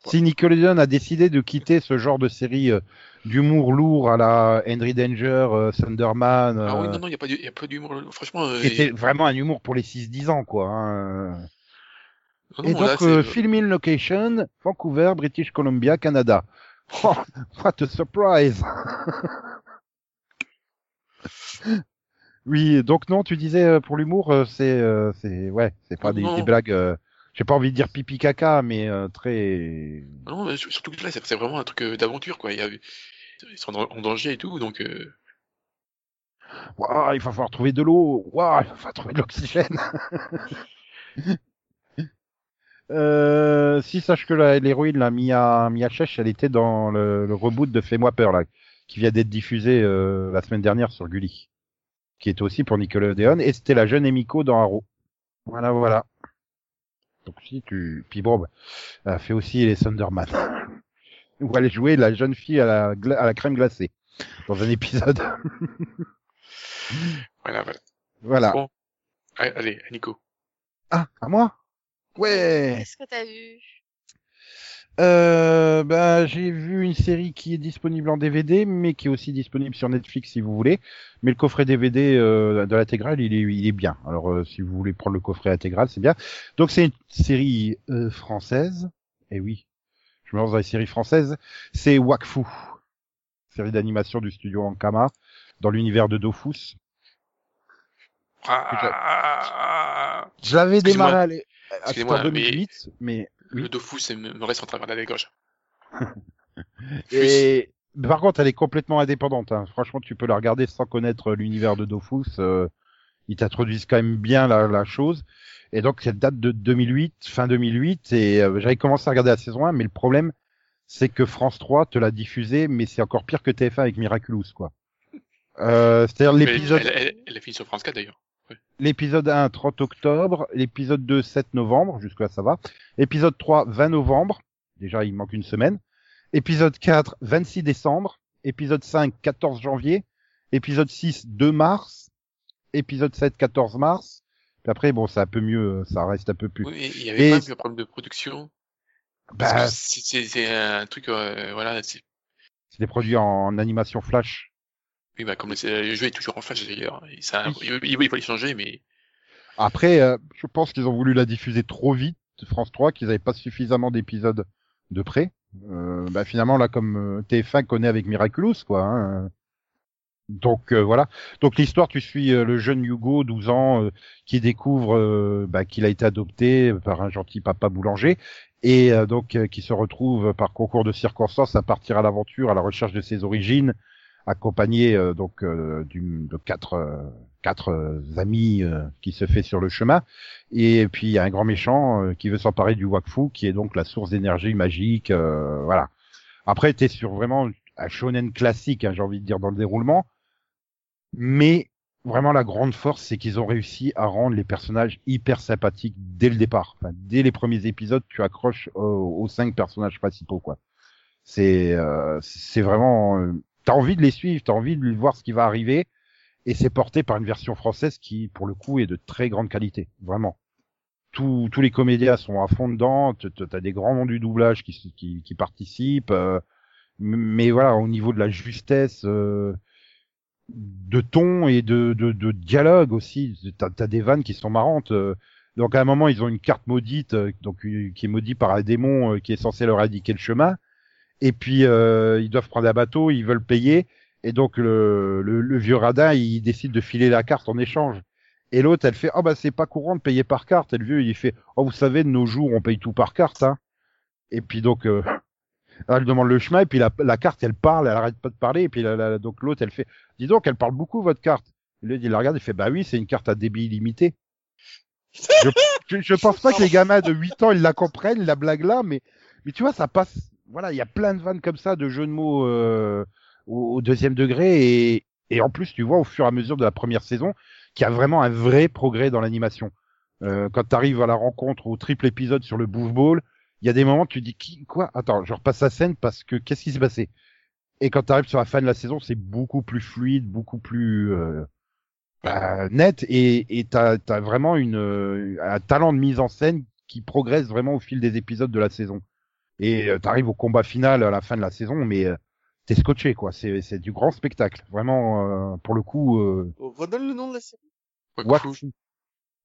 Si Nickelodeon a décidé de quitter ce genre de série euh, d'humour lourd à la Henry Danger, euh, Thunderman, Ah oui, euh, non, non, il y a pas, d'humour. Franchement. euh, qui et- était vraiment un humour pour les 6-10 ans, quoi. hein. non, Et non, donc, euh, filming location, Vancouver, British Columbia, Canada. *laughs* Oh, what a surprise *laughs* Oui, donc non, tu disais euh, pour l'humour, euh, c'est, euh, c'est, ouais, c'est pas des, blagues. euh, J'ai pas envie de dire pipi caca, mais euh, très. Non, mais surtout que là, c'est vraiment un truc d'aventure, quoi. Il y a, ils sont en, danger et tout, donc. Euh... Ouah, il va falloir trouver de l'eau. Ouah, il va falloir trouver de l'oxygène. *laughs* euh, si sache que la- l'héroïne, la Mia, Mia Chech, elle était dans le, le reboot de Fais-moi peur là, qui vient d'être diffusé euh, la semaine dernière sur Gulli, qui était aussi pour Nickelodeon, et c'était la jeune Emiko dans Arrow. Voilà, voilà. Donc si tu, puis bon, bah, elle a fait aussi les Thunderman, *laughs* où elle jouait la jeune fille à la, gla- à la crème glacée dans un épisode. *laughs* Voilà, voilà. voilà. Bon. Allez, allez, Nico. Ah, à moi? Ouais. Qu'est-ce que t'as vu? Euh, bah, j'ai vu une série qui est disponible en DVD, mais qui est aussi disponible sur Netflix si vous voulez. Mais le coffret DVD euh, de l'intégrale, il est, il est bien. Alors, euh, si vous voulez prendre le coffret intégral, c'est bien. Donc, c'est une série euh, française. Et oui, je me lance dans les séries françaises. C'est Wakfu, série d'animation du studio Ankama, dans l'univers de Dofus. Ah, Excusez-moi. démarré à à- en 2008, mais oui. Le Dofus me reste en travers de la gorge. Et *laughs* par contre, elle est complètement indépendante. Hein. Franchement, tu peux la regarder sans connaître l'univers de Dofus. Euh, ils t'introduisent quand même bien la, la chose. Et donc, elle date de 2008, fin 2008. Et euh, j'avais commencé à regarder la saison 1, mais le problème, c'est que France 3 te l'a diffusé, mais c'est encore pire que TF1 avec Miraculous, quoi. Euh, C'est-à-dire l'épisode Elle, elle, elle a fini sur France 4 d'ailleurs. L'épisode 1 30 octobre, l'épisode 2 7 novembre, jusque là ça va. Épisode 3 20 novembre, déjà il manque une semaine. Épisode 4 26 décembre, épisode 5 14 janvier, épisode 6 2 mars, épisode 7 14 mars. Puis après bon, c'est un peu mieux, ça reste un peu plus. Oui, il y avait Et- pas un problème de production. Bah, c'est- un truc, euh, voilà, c'est, c'est des produits en animation flash. Oui, bah, comme le, jeu est toujours en flash d'ailleurs. Ça, il, il, il faut les changer, mais Après, euh, je pense qu'ils ont voulu la diffuser trop vite, France 3, qu'ils n'avaient pas suffisamment d'épisodes de près. Euh, bah, finalement, là, comme euh, TF1 connaît avec Miraculous, quoi. hein. Donc euh, voilà. Donc l'histoire, tu suis euh, le jeune Hugo, 12 ans, euh, qui découvre euh, bah, qu'il a été adopté par un gentil papa boulanger et euh, donc euh, qui se retrouve par concours de circonstances à partir à l'aventure à la recherche de ses origines, accompagné euh, donc euh, de quatre euh, quatre amis qui se fait sur le chemin. Et puis il y a un grand méchant qui veut s'emparer du Wakfu, qui est donc la source d'énergie magique. voilà. Après, t'es sur vraiment un shonen classique, hein, j'ai envie de dire dans le déroulement, mais vraiment la grande force, c'est qu'ils ont réussi à rendre les personnages hyper sympathiques dès le départ. Dès les premiers épisodes, tu accroches aux, aux cinq personnages principaux, quoi. C'est euh, c'est vraiment, euh, t'as envie de les suivre, t'as envie de voir ce qui va arriver, et c'est porté par une version française qui, pour le coup, est de très grande qualité, vraiment. Tous, tous les comédiens sont à fond dedans, t'as des grands noms du doublage qui, qui, qui participent, euh, mais voilà, au niveau de la justesse, euh, de ton et de, de, de dialogue aussi. T'as as des vannes qui sont marrantes. euh. Donc à un moment, ils ont une carte maudite, euh, donc euh, qui est maudite par un démon euh, qui est censé leur indiquer le chemin. Et puis euh, ils doivent prendre un bateau, ils veulent payer. Et donc le, le, le vieux radin, il décide de filer la carte en échange. Et l'autre, elle fait, oh bah c'est pas courant de payer par carte. Et le vieux, il fait, oh vous savez, de nos jours, on paye tout par carte. Hein. Et puis donc, euh, *laughs* elle demande le chemin, et puis la, la carte, elle parle, elle arrête pas de parler. Et puis la- la- donc l'autre, elle fait, dis donc, elle parle beaucoup votre carte. Et Lui, il la regarde, il fait, bah oui, c'est une carte à débit illimité. je, je, je pense pas que les gamins de 8 ans, ils la comprennent, la blague là, mais, mais tu vois, ça passe, voilà, il y a plein de vannes comme ça, de jeux de mots, euh, au, deuxième degré, et, en plus, tu vois, au fur et à mesure de la première saison, qu'il y a vraiment un vrai progrès dans l'animation. Euh, quand tu à la rencontre au triple épisode sur le Bouffe Ball, il y a des moments tu dis qui quoi? Attends, je repasse la scène parce que qu'est-ce qui s'est passé Et quand tu arrives sur la fin de la saison, c'est beaucoup plus fluide, beaucoup plus euh, bah, net et et t'as as vraiment une euh, un talent de mise en scène qui progresse vraiment au fil des épisodes de la saison. Et euh, t'arrives au combat final à la fin de la saison, mais euh, t'es scotché quoi. C'est c'est du grand spectacle, vraiment euh, pour le coup. Euh, Oh, Redonne le nom de la série. Wakfu. Wakfu.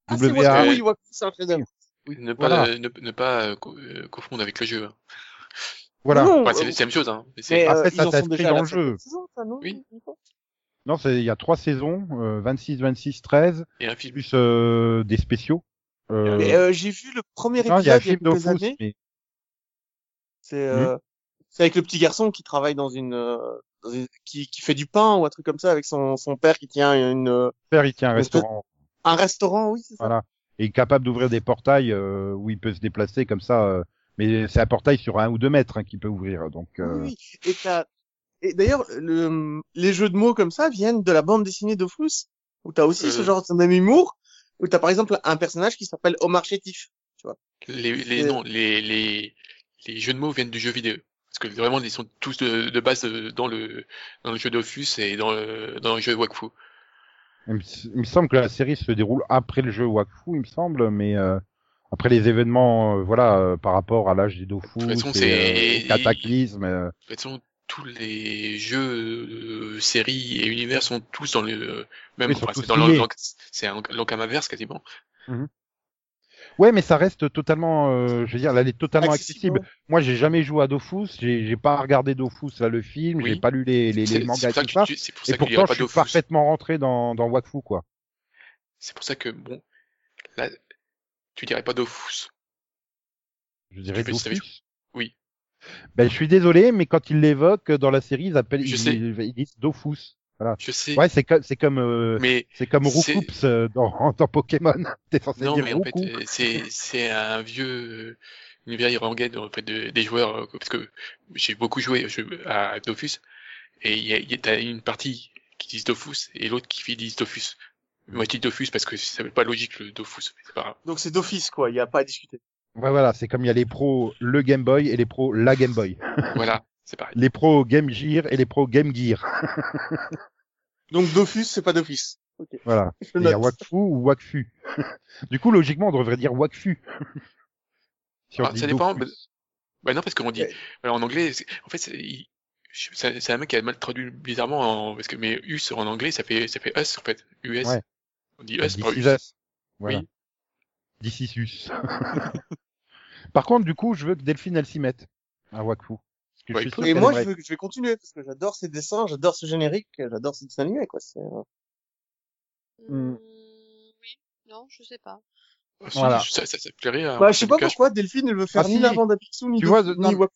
Ah, c'est W.A. Wakfu, oui, Wakfu, c'est un chef-d'œuvre. Ne pas, Voilà. ne, ne pas euh, co- euh, confondre avec le jeu. hein. Voilà. Non, Enfin, c'est la même chose. Hein. Mais Après, euh, ça ils en sont s'inscrit déjà à dans le jeu. cinquième saison, ça, non? Oui. Non, c'est il y a trois saisons, euh, 26, 26, 13, Et un film. plus euh, des spéciaux. Euh, euh, j'ai vu le premier non, il y a un épisode il y a film quelques d'Ofus, années. mais C'est euh, c'est avec le petit garçon qui travaille dans une, euh, dans une- qui, qui fait du pain ou un truc comme ça avec son, son père qui tient une, euh, père il tient un restaurant, un restaurant, oui, c'est ça. voilà, et il est capable d'ouvrir des portails euh, où il peut se déplacer comme ça. euh, mais c'est un portail sur un ou deux mètres hein, qu'il peut ouvrir, donc. euh, Oui, oui. Et t'as, et d'ailleurs, le, les jeux de mots comme ça viennent de la bande dessinée d'Ofus, où t'as aussi ce Euh. genre de même humour, où t'as par exemple un personnage qui s'appelle Omar Chétif. Les, les, Euh, non, les, les, les jeux de mots viennent du jeu vidéo. Parce que vraiment, ils sont tous de, de base euh, dans le, dans le jeu Dofus et dans le, dans le jeu Wakfu. Il me, il me semble que la série se déroule après le jeu Wakfu, il me semble, mais euh, après les événements, euh, voilà, euh, par rapport à l'âge des Dofus, De toute façon, c'est- euh, cataclysme. De toute façon, tous les jeux, euh, séries et univers sont tous dans le même, Oui, enfin, c'est dans l'encamaverse quasiment. Ouais, mais ça reste totalement, euh, je veux dire, elle est totalement accessible. Accessible. Moi, j'ai jamais joué à Dofus, j'ai j'ai pas regardé Dofus là le film, Oui. j'ai pas lu les, les, les mangas et tout ça. tu- pour Et ça pourtant, je suis Dofus. parfaitement rentré dans dans Wakfu quoi. C'est pour ça que bon, là, tu dirais pas Dofus. Je dirais Dofus. Oui. Ben, je suis désolé, mais quand ils l'évoquent dans la série, ils appellent, Je ils, sais. ils disent Dofus. Voilà. Je sais, Ouais, c'est comme, c'est comme, euh, mais c'est comme Roucoups euh, dans, *laughs* dans Pokémon. *laughs* T'es censé non, dire mais en fait, Roucou. c'est c'est un vieux euh, univers irlandais en fait de- des joueurs euh, parce que j'ai beaucoup joué je- à Dofus et il y a, il y a une partie qui dit Dofus et l'autre qui dit Dofus. Moi, je dis Dofus parce que ça veut pas logique le Dofus. pas. Donc c'est d'office, quoi. Il y a pas à discuter. Ouais, voilà, c'est comme il y a les pros le Game Boy et les pros la Game Boy. Voilà, *laughs* c'est pareil. Les pros Game Gear et les pros Game Gear. Donc Dofus, c'est pas d'office. Ok. Voilà. Je Il y a. Wakfu ou Wakfu. *laughs* du coup, logiquement, on devrait dire Wakfu. *laughs* si on Ah, dit ça dépend, mais- Bah non, parce qu'on dit, Ouais. alors, en anglais, c'est- en fait, c'est un mec qui a mal traduit bizarrement en, parce que mais us en anglais, ça fait ça fait us en fait, us. Ouais. On dit Bah, us, is us. us. Voilà. Oui. Us. *laughs* Par contre, du coup, je veux que Delphine, elle s'y mette. À Wakfu. Parce que Ouais, je suis il sûr Et moi, je, veux, je vais continuer parce que j'adore ces dessins, j'adore ce générique, j'adore ces dessins animés, quoi. C'est, euh, Hmm. Oui, non, je sais pas. Si, Voilà. ça, ça, ça plairait à. Bah, je sais pas pourquoi Delphine ne veut faire Ah, ni si. la bande à Picsou, ni, Tu de- vois, de- ni non,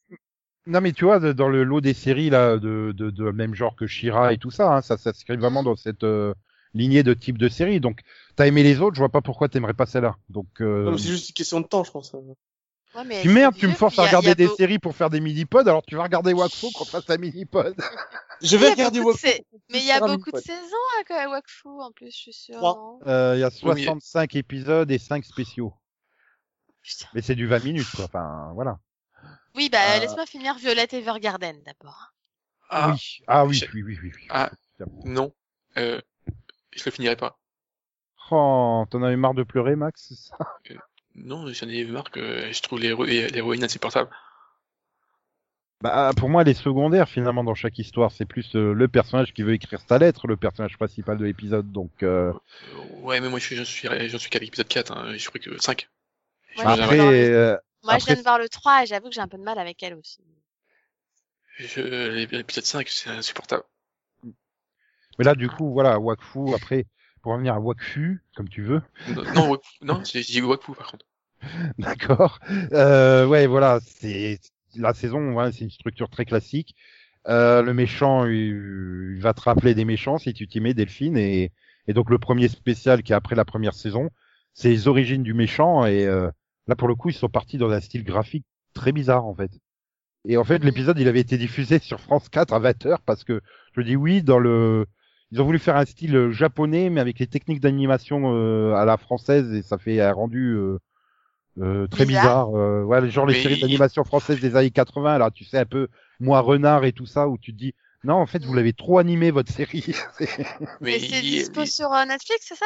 Non mais tu vois dans le lot des séries là de de, de même genre que Shira et tout ça, hein, ça s'inscrit vraiment dans cette euh, lignée de type de série. Donc t'as aimé les autres, je vois pas pourquoi t'aimerais pas celle-là. Donc euh, Non, mais C'est juste une question de temps, je pense. Ouais, mais merde, tu me forces à regarder a des beau- séries pour faire des mini-pods, alors tu vas regarder Wakfu qu'on fasse un mini-pod. Je vais regarder Wakfu. Mais il y a beaucoup de saisons à Wakfu en plus, je suis non? Euh, Il y a Oui, mais- 65 épisodes et 5 spéciaux. Putain. Mais c'est du 20 minutes quoi. Enfin voilà. Oui, bah Euh, laisse-moi finir Violette Evergarden d'abord. Ah, oui. Ah oui, oui, oui, oui, oui. Ah. non. Euh, je le finirai pas. Oh, t'en avais marre de pleurer, Max c'est ça? Non, j'en ai marre que je trouve l'héro- l'héroïne insupportable. Bah, pour moi, elle est secondaire finalement dans chaque histoire. C'est plus euh, le personnage qui veut écrire sa lettre, le personnage principal de l'épisode. Donc euh, Euh, Ouais, mais moi, je suis, j'en suis, j'en suis qu'à l'épisode 4, hein. je crois que 5. Ouais, Je- mais après, euh, Moi, je viens de voir le 3 et j'avoue que j'ai un peu de mal avec elle aussi. Je, l'épisode 5, c'est insupportable. mais là, du coup, voilà, Wakfu. Après, pour revenir à Wakfu, comme tu veux, Non, non, non, j'ai dit Wakfu, par contre. *laughs* d'accord. Euh, ouais, voilà, c'est la saison. Ouais, c'est une structure très classique. Euh, le méchant, il, il va te rappeler des méchants si tu t'y mets, Delphine. Et, et donc le premier spécial qui est après la première saison, c'est les origines du méchant. Et euh, là, pour le coup, ils sont partis dans un style graphique très bizarre en fait. Et en fait, l'épisode, il avait été diffusé *laughs* sur France 4 à 20h parce que je dis oui, dans le, ils ont voulu faire un style japonais, mais avec les techniques d'animation euh, à la française, et ça fait un rendu euh, euh, très Bizarre. bizarre. Euh, ouais, genre les Mais séries il- d'animation françaises des années 80, là, tu sais un peu moi renard et tout ça, où tu te dis non, en fait, vous l'avez trop animé votre série. *laughs* Mais c'est dispo il- sur euh, Netflix, c'est ça?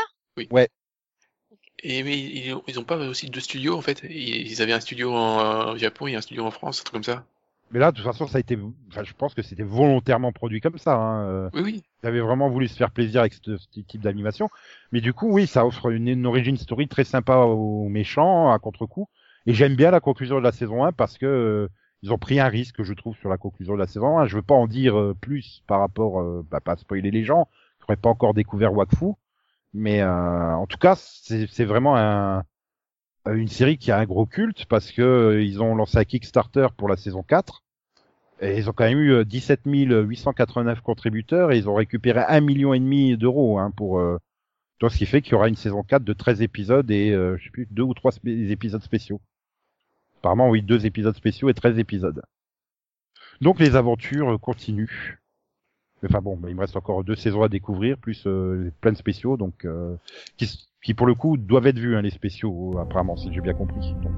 Et mais ils ont, ils ont pas aussi deux studios en fait? Ils ils avaient un studio en, au Japon et un studio en France, un truc comme ça? Mais là, de toute façon, ça a été, enfin, je pense que c'était volontairement produit comme ça. Hein. euh. Oui, oui. Ils avaient vraiment voulu se faire plaisir avec ce, ce type d'animation. Mais du coup, oui, ça offre une, une origin story très sympa aux méchants, à contre-coup. Et j'aime bien la conclusion de la saison 1 parce que euh, ils ont pris un risque, je trouve, sur la conclusion de la saison 1. Je veux pas en dire euh, plus par rapport, euh, bah, pas spoiler les gens, qui n'auraient pas encore découvert Wakfu. Mais euh, en tout cas, c'est vraiment un, une série qui a un gros culte parce que euh, ils ont lancé un Kickstarter pour la saison 4. Et ils ont quand même eu euh, 17 889 contributeurs et ils ont récupéré un million et demi d'euros hein, pour euh, ce qui fait qu'il y aura une saison 4 de 13 épisodes et euh, je sais plus deux ou trois épisodes spéciaux. Apparemment oui, deux épisodes spéciaux et 13 épisodes. Donc les aventures euh, continuent. Enfin bon, il me reste encore deux saisons à découvrir plus euh, plein de spéciaux donc euh, qui, qui pour le coup doivent être vus hein, les spéciaux apparemment si j'ai bien compris. Donc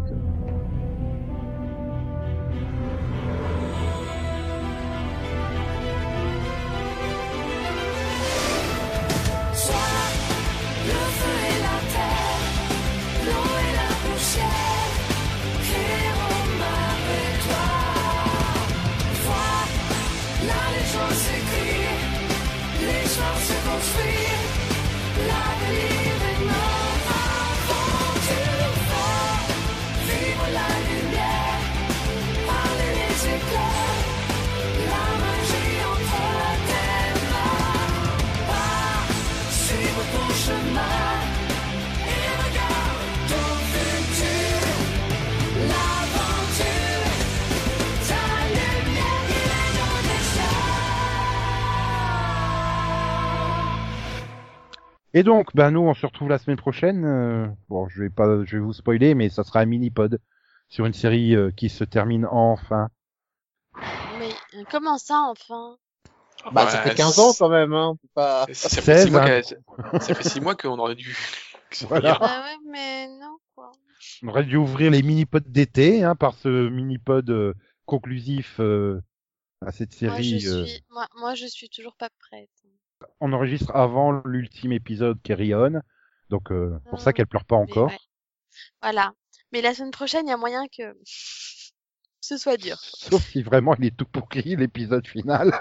Et donc, ben nous, on se retrouve la semaine prochaine. euh, bon, je vais pas, je vais vous spoiler, mais ça sera un mini pod sur une série euh, qui se termine enfin. Mais euh, comment ça, enfin? Bah, ça Ouais, fait 15 ans quand même, hein. Pas... Ça, ça 16, fait six mois hein. ça fait six mois qu'on aurait dû. *laughs* que ça Voilà. revienne. Ah ouais, mais non, quoi. On aurait dû ouvrir les mini pods d'été hein, par ce mini pod euh, conclusif euh, à cette Moi je, série. euh, suis... moi, moi, je suis toujours pas prête. On enregistre avant l'ultime épisode Carry On, donc euh, pour ça Ah. qu'elle pleure pas encore. ouais. Voilà. Mais la semaine prochaine, il y a moyen que *laughs* ce soit dur. *laughs* Sauf si vraiment il est tout pourri l'épisode final.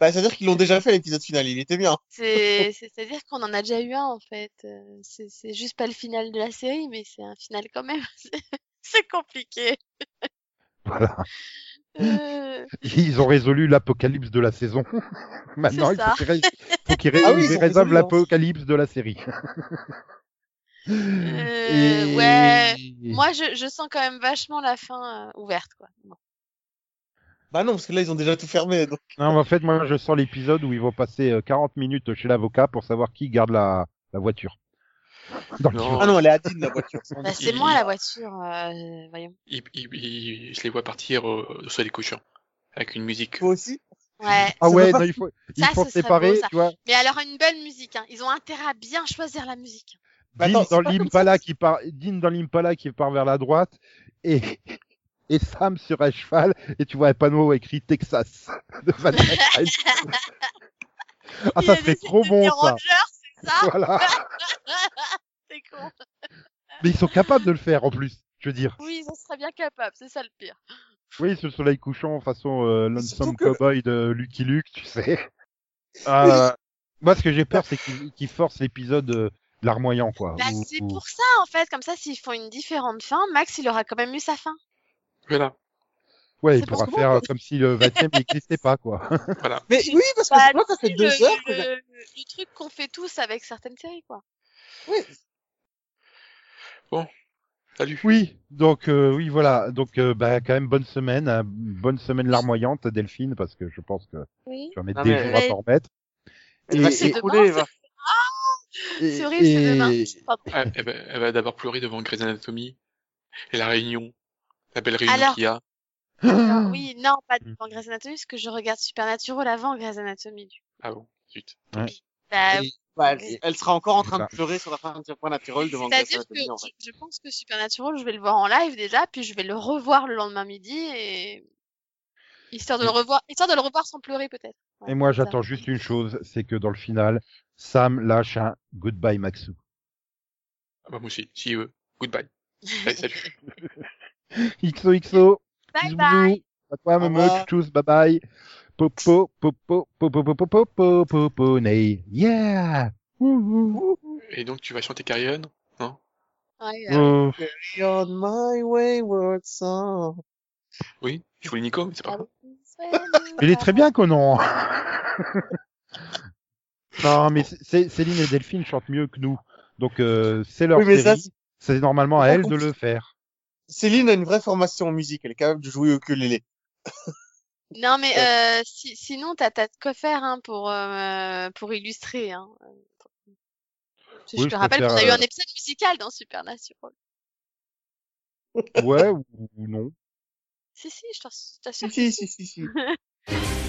Bah, c'est-à-dire qu'ils l'ont déjà fait l'épisode final, il était bien. C'est, *laughs* c'est-à-dire qu'on en a déjà eu un, en fait. Euh, C'est, juste pas le final de la série, mais c'est un final quand même. C'est- C'est compliqué. voilà. Euh, Ils ont résolu l'apocalypse de la saison. *laughs* Maintenant, il faut qu'ils ré- ré- Ah oui, résolvent hein. l'apocalypse de la série. *laughs* Euh, ouais. Moi, je, je sens quand même vachement la fin euh, ouverte, quoi. Bon. Bah non, parce que là, ils ont déjà tout fermé. Donc... Non, mais en fait, moi, je sens l'épisode où ils vont passer euh, 40 minutes chez l'avocat pour savoir qui garde la, la voiture. Dans Non. Ah non, elle est à Dean, la voiture. Bah, c'est Il- moi la voiture, euh, voyons. Il, il, il- je les vois partir euh, sur des cochons avec une musique. Toi aussi Ouais. Ah ouais, non, il faut, il Ça, faut serait séparer, beau, ça. tu vois. Mais alors une belle musique, hein. Ils ont intérêt à bien choisir la musique. Bah Dean dans l'Impala qui part, Dean dans l'Impala qui part vers la droite et, *laughs* et Sam sur un cheval et tu vois un panneau écrit Texas *laughs* de Van. *laughs* Ah, ça serait trop bon, ça. Rangers, ça Voilà. *laughs* C'est con. Mais ils sont capables de le faire, en plus. Je veux dire. Oui, ils en seraient bien capables, c'est ça le pire. Oui, ce soleil couchant façon euh, Lonesome que- Cowboy de Lucky Luke, tu sais. *laughs* Euh, moi, ce que j'ai peur, c'est qu'ils forcent l'épisode euh, de larmoyant, quoi. Bah, Ou- c'est ou- pour ça, en fait. Comme ça, s'ils font une différente fin, Max, il aura quand même eu sa fin. Voilà, Ouais, il pourra faire euh, comme si le 20 n'existait pas, quoi. *laughs* voilà. Mais oui, parce que Bah, moi, ça fait C'est deux le, heures que le, le truc qu'on fait tous avec certaines séries, quoi. Salut. Oui, donc euh, oui, voilà. Donc, euh, bah, quand même, bonne semaine, hein, bonne semaine larmoyante, Delphine, parce que je pense que Oui. tu vas mettre des mais- jours à t'en remettre. Elle va Et-. Et- C'est horrible, c'est demain. et- Pardon. Elle, va, elle va d'abord pleurer devant Grey's Anatomy et la réunion, la belle réunion Alors- qu'il y a. Alors, *gasps* oui, non, pas devant Grey's Anatomy, parce que je regarde Supernatural avant Grey's Anatomy. Du... Ah bon, zut. Bah, Et- bah, elle, sera encore en train de pleurer sur la fin de Supernatural devant Grey's C'est-à-dire que Anatomy, en fait. je, je pense que Supernatural, je vais le voir en live déjà, puis je vais le revoir le lendemain midi, et histoire de le revoir, histoire de le revoir sans pleurer peut-être. Ouais, Et moi, j'attends juste une chose, c'est que dans le final, Sam lâche un goodbye Maxou. Ah bah moi aussi, si eux. Goodbye. Allez, salut. *laughs* XOXO, Bye bye. À toi, Momo, tchuss, bye bye. Popo, popo, popo, popo, popo, popo, ney. Yeah! Wouhou. Et donc tu vas chanter Carrion Ouais, euh, Euh, Carry on my wayward son. Oui, je voulais Nico, mais c'est pas grave. il est très bien, Conan. non, mais Céline et Delphine chantent mieux que nous. Donc, euh, c'est leur Oui, série. C'est normalement à J'ai pas elle de le faire. Céline a une vraie formation en musique. Elle est capable de jouer au ukulélé. Non, mais euh, si, sinon, t'as t'as de quoi faire hein, pour, euh, pour illustrer. Hein. Oui, je te je rappelle qu'on a eu euh, un épisode musical dans Supernatural. Ouais ou, ou non. Si, si, je t'ass- t'assure. Si, si, si, si. *laughs*